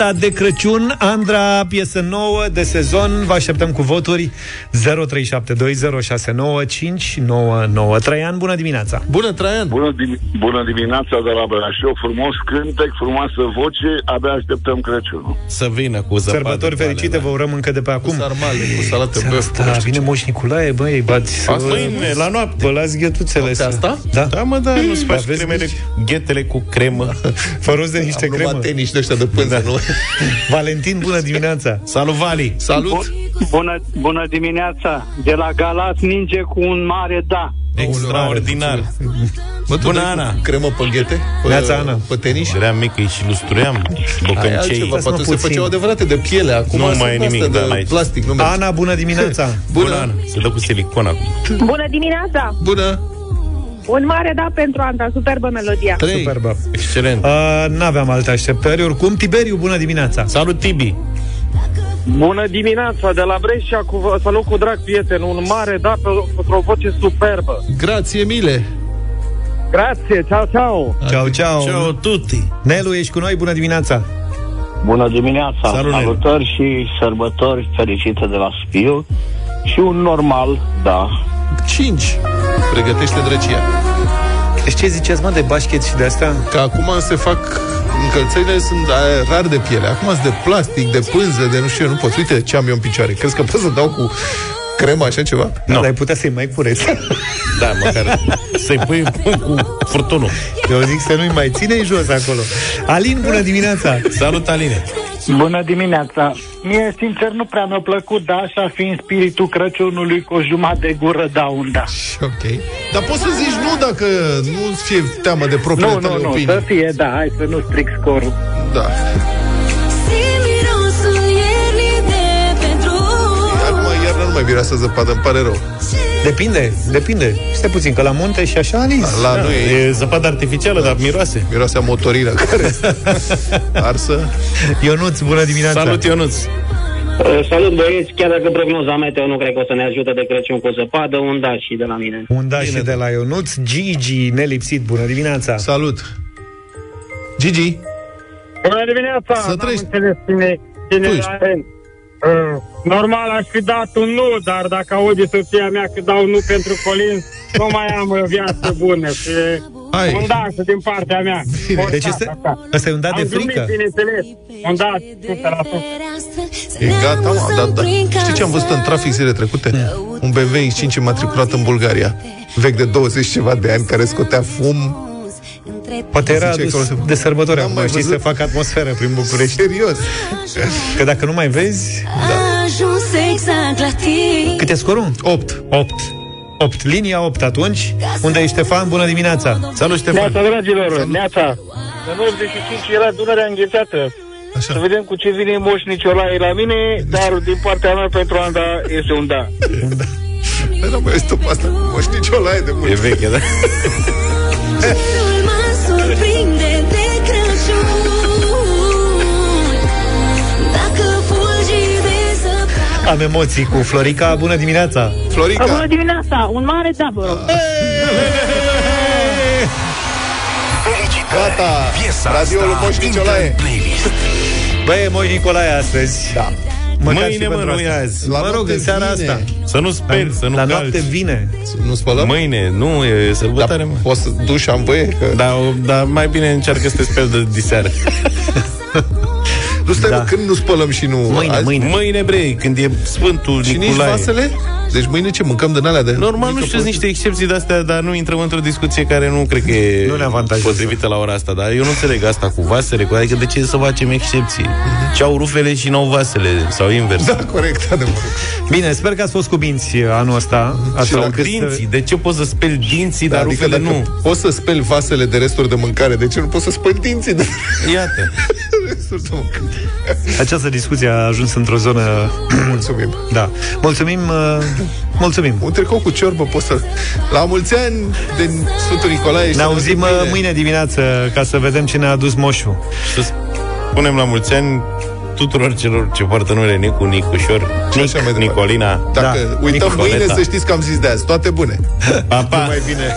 anul ăsta de Crăciun Andra, piesă nouă de sezon Vă așteptăm cu voturi 0372069599 Traian, bună dimineața Bună, Traian! Bună, dim- bună dimineața de la Brașov, frumos cântec, frumoasă voce, abia așteptăm Crăciunul. Să vină cu zăpadă. Sărbători fericite, vă urăm încă de pe acum sarmale, cu salată Seara asta vine Moș Nicolae, băi, bați Asta mâine, la noapte. Vă las ghetuțele Noaptea astea. asta? Da. Da, mă, da, nu se face Aveți cremele, ghetele cu cremă. Fă rost de niște Am luat cremă. tenis de ăștia de pânză, nu? (laughs) Valentin, bună dimineața! Salut, Vali! Salut! Bună, bună dimineața! De la Galați ninge cu un mare da. Extraordinar. Bă, tu Bună, dai cu Ana. Cremă pe ghete? Pe, Neața, Ana. Pe tenis? Eram mic, îi și lustruiam, Aia e bocăncei. altceva, poate mă se puțin. făceau adevărate de piele Acum Nu sunt mai e astea nimic, de da, n-ai ce. plastic nu merge. Ana, bună dimineața! Bună, Ana. Se dă cu silicon acum. Bună dimineața! Bună! Un mare da pentru Anda, superbă melodia. Trei. Superbă. Excelent. Uh, n-aveam alte așteptări. Oricum, Tiberiu, bună dimineața! Salut, Tibi! Bună dimineața, de la Brescia, cu, salut cu drag prieten, un mare da pe- pentru o voce superbă. Grație, mile! Grazie, ciao, ciao. Ciao, ciao. Ciao tutti. Nelu, ești cu noi? Bună dimineața. Bună dimineața! Salut, Nelu. Salutări și sărbători fericite de la Spiu și un normal, da. 5. Pregătește drăcia. Deci ce ziceți, mă, de bașchet și de asta? Că acum se fac încălțările sunt a, rar de piele. Acum sunt de plastic, de pânză, de nu știu eu, nu pot. Uite ce am eu în picioare. Crezi că pot să dau cu cremă așa ceva? Nu. Dar ai putea să-i mai cureți. (laughs) Da, măcar să-i pui cu furtunul. Eu zic să nu-i mai ține jos acolo. Alin, bună dimineața! Salut, Aline! Bună dimineața! Mie, sincer, nu prea mi-a plăcut, da, așa fiind spiritul Crăciunului cu o jumătate de gură, da, un da. Ok. Dar poți să zici nu dacă nu fie teamă de propriile Nu, nu, tale nu, opinii. să fie, da, hai să nu stric scorul. Da. Acum iarna nu mai miroase zăpadă, îmi pare rău. Depinde, depinde. Stai puțin, că la munte și așa, Alin. La noi E zăpadă artificială, dar miroase. miroase a motorină care (laughs) arsă. Ionuț, bună dimineața! Salut, Ionuț! Uh, Salut băieți, chiar dacă prognoza meteo nu cred că o să ne ajute de Crăciun cu zăpadă, un da și de la mine. Un da și de la Ionuț. Gigi, nelipsit, bună dimineața! Salut! Gigi, Bună dimineața! Să N-am trăiești. înțeles cine, cine Tu e ești. la rând. Uh, normal aș fi dat un nu, dar dacă aude soția mea că dau nu pentru Colin, nu mai am o viață bună. Și Hai. un da și din partea mea. Forțat, Deci este, așa. ăsta e un dat de Am glumit, frică. bineînțeles. Un da, 100%. e gata, mă, da, da. Știi ce am văzut în trafic zile trecute? Un BMW X5 matriculat în Bulgaria, vechi de 20 ceva de ani, care scotea fum. Poate era Zice adus acolo- de sărbători N-am acum, mai știi, să văzut. facă atmosferă prin București. Serios. Că dacă nu mai vezi... Ajuns exact la tine Cât e scorul? 8. 8. 8. Linia 8 atunci. Unde e Ștefan? Bună dimineața! Salut, Ștefan! Neața, dragilor, neața. În 85 era Dunărea înghețată. Așa. Să vedem cu ce vine Moș Nicolae la mine, dar din partea mea pentru Anda este un da. Păi nu mai este pe asta. Moș Nicolae de mult. E veche, da? (laughs) Am emoții cu Florica. Bună dimineața! Florica, dimineața, un mare da, vă rog. gata. Piesa Radioul lui asta Moș intră Nicolae. în playlist. Băi, Moș Nicolae astăzi. Da. Mâine, mă, nu e azi. La mă rog, noapte în seara vine. asta. Să nu speri, să nu La calci. noapte vine. Nu spălăm? Mâine, nu, e sărbătoare, Dar mă. poți să duși am voie? Că... Dar da, mai bine încearcă să te speli de diseară. (laughs) Nu stai, Da. mă, când nu spălăm și nu... Mâine, azi? mâine. Mâine, bre, când e Sfântul Și nici Nicolae. vasele? Deci mâine ce, mâncăm din alea de... Normal, nu mică știu, sunt prostie? niște excepții de astea, dar nu intrăm într-o discuție care nu cred că e Nu ne avantajează. potrivită la ora asta. Dar eu nu înțeleg asta cu vasele, cu adică de ce să facem excepții? Ce au rufele și n-au vasele, sau invers. Da, corect, adevărat. Bine, sper că ați fost cu binți anul ăsta. Așa Și la încât să- Dinții, de ce poți să speli dinții, Da, dar adică rufele dacă nu? poți să speli vasele de resturi de mâncare, de ce nu poți să speli dinții de Iată. Resturi de mâncare? Această discuție a ajuns într-o zonă... Mulțumim. Da. Mulțumim, uh, mulțumim. Un tricou cu ciorbă poți să... La mulți ani de Sfântul Nicolae și Ne să auzim vedem uh, mâine dimineață ca să vedem ce ne-a adus moșul. Să spunem la mulți ani tuturor celor ce poartă numele Nicu, Nicușor, Și așa mai Nic, departe. Nicolina. Dacă Da. uităm Nicoleta. mâine, să știți că am zis de azi. Toate bune. Pa, pa. Numai bine.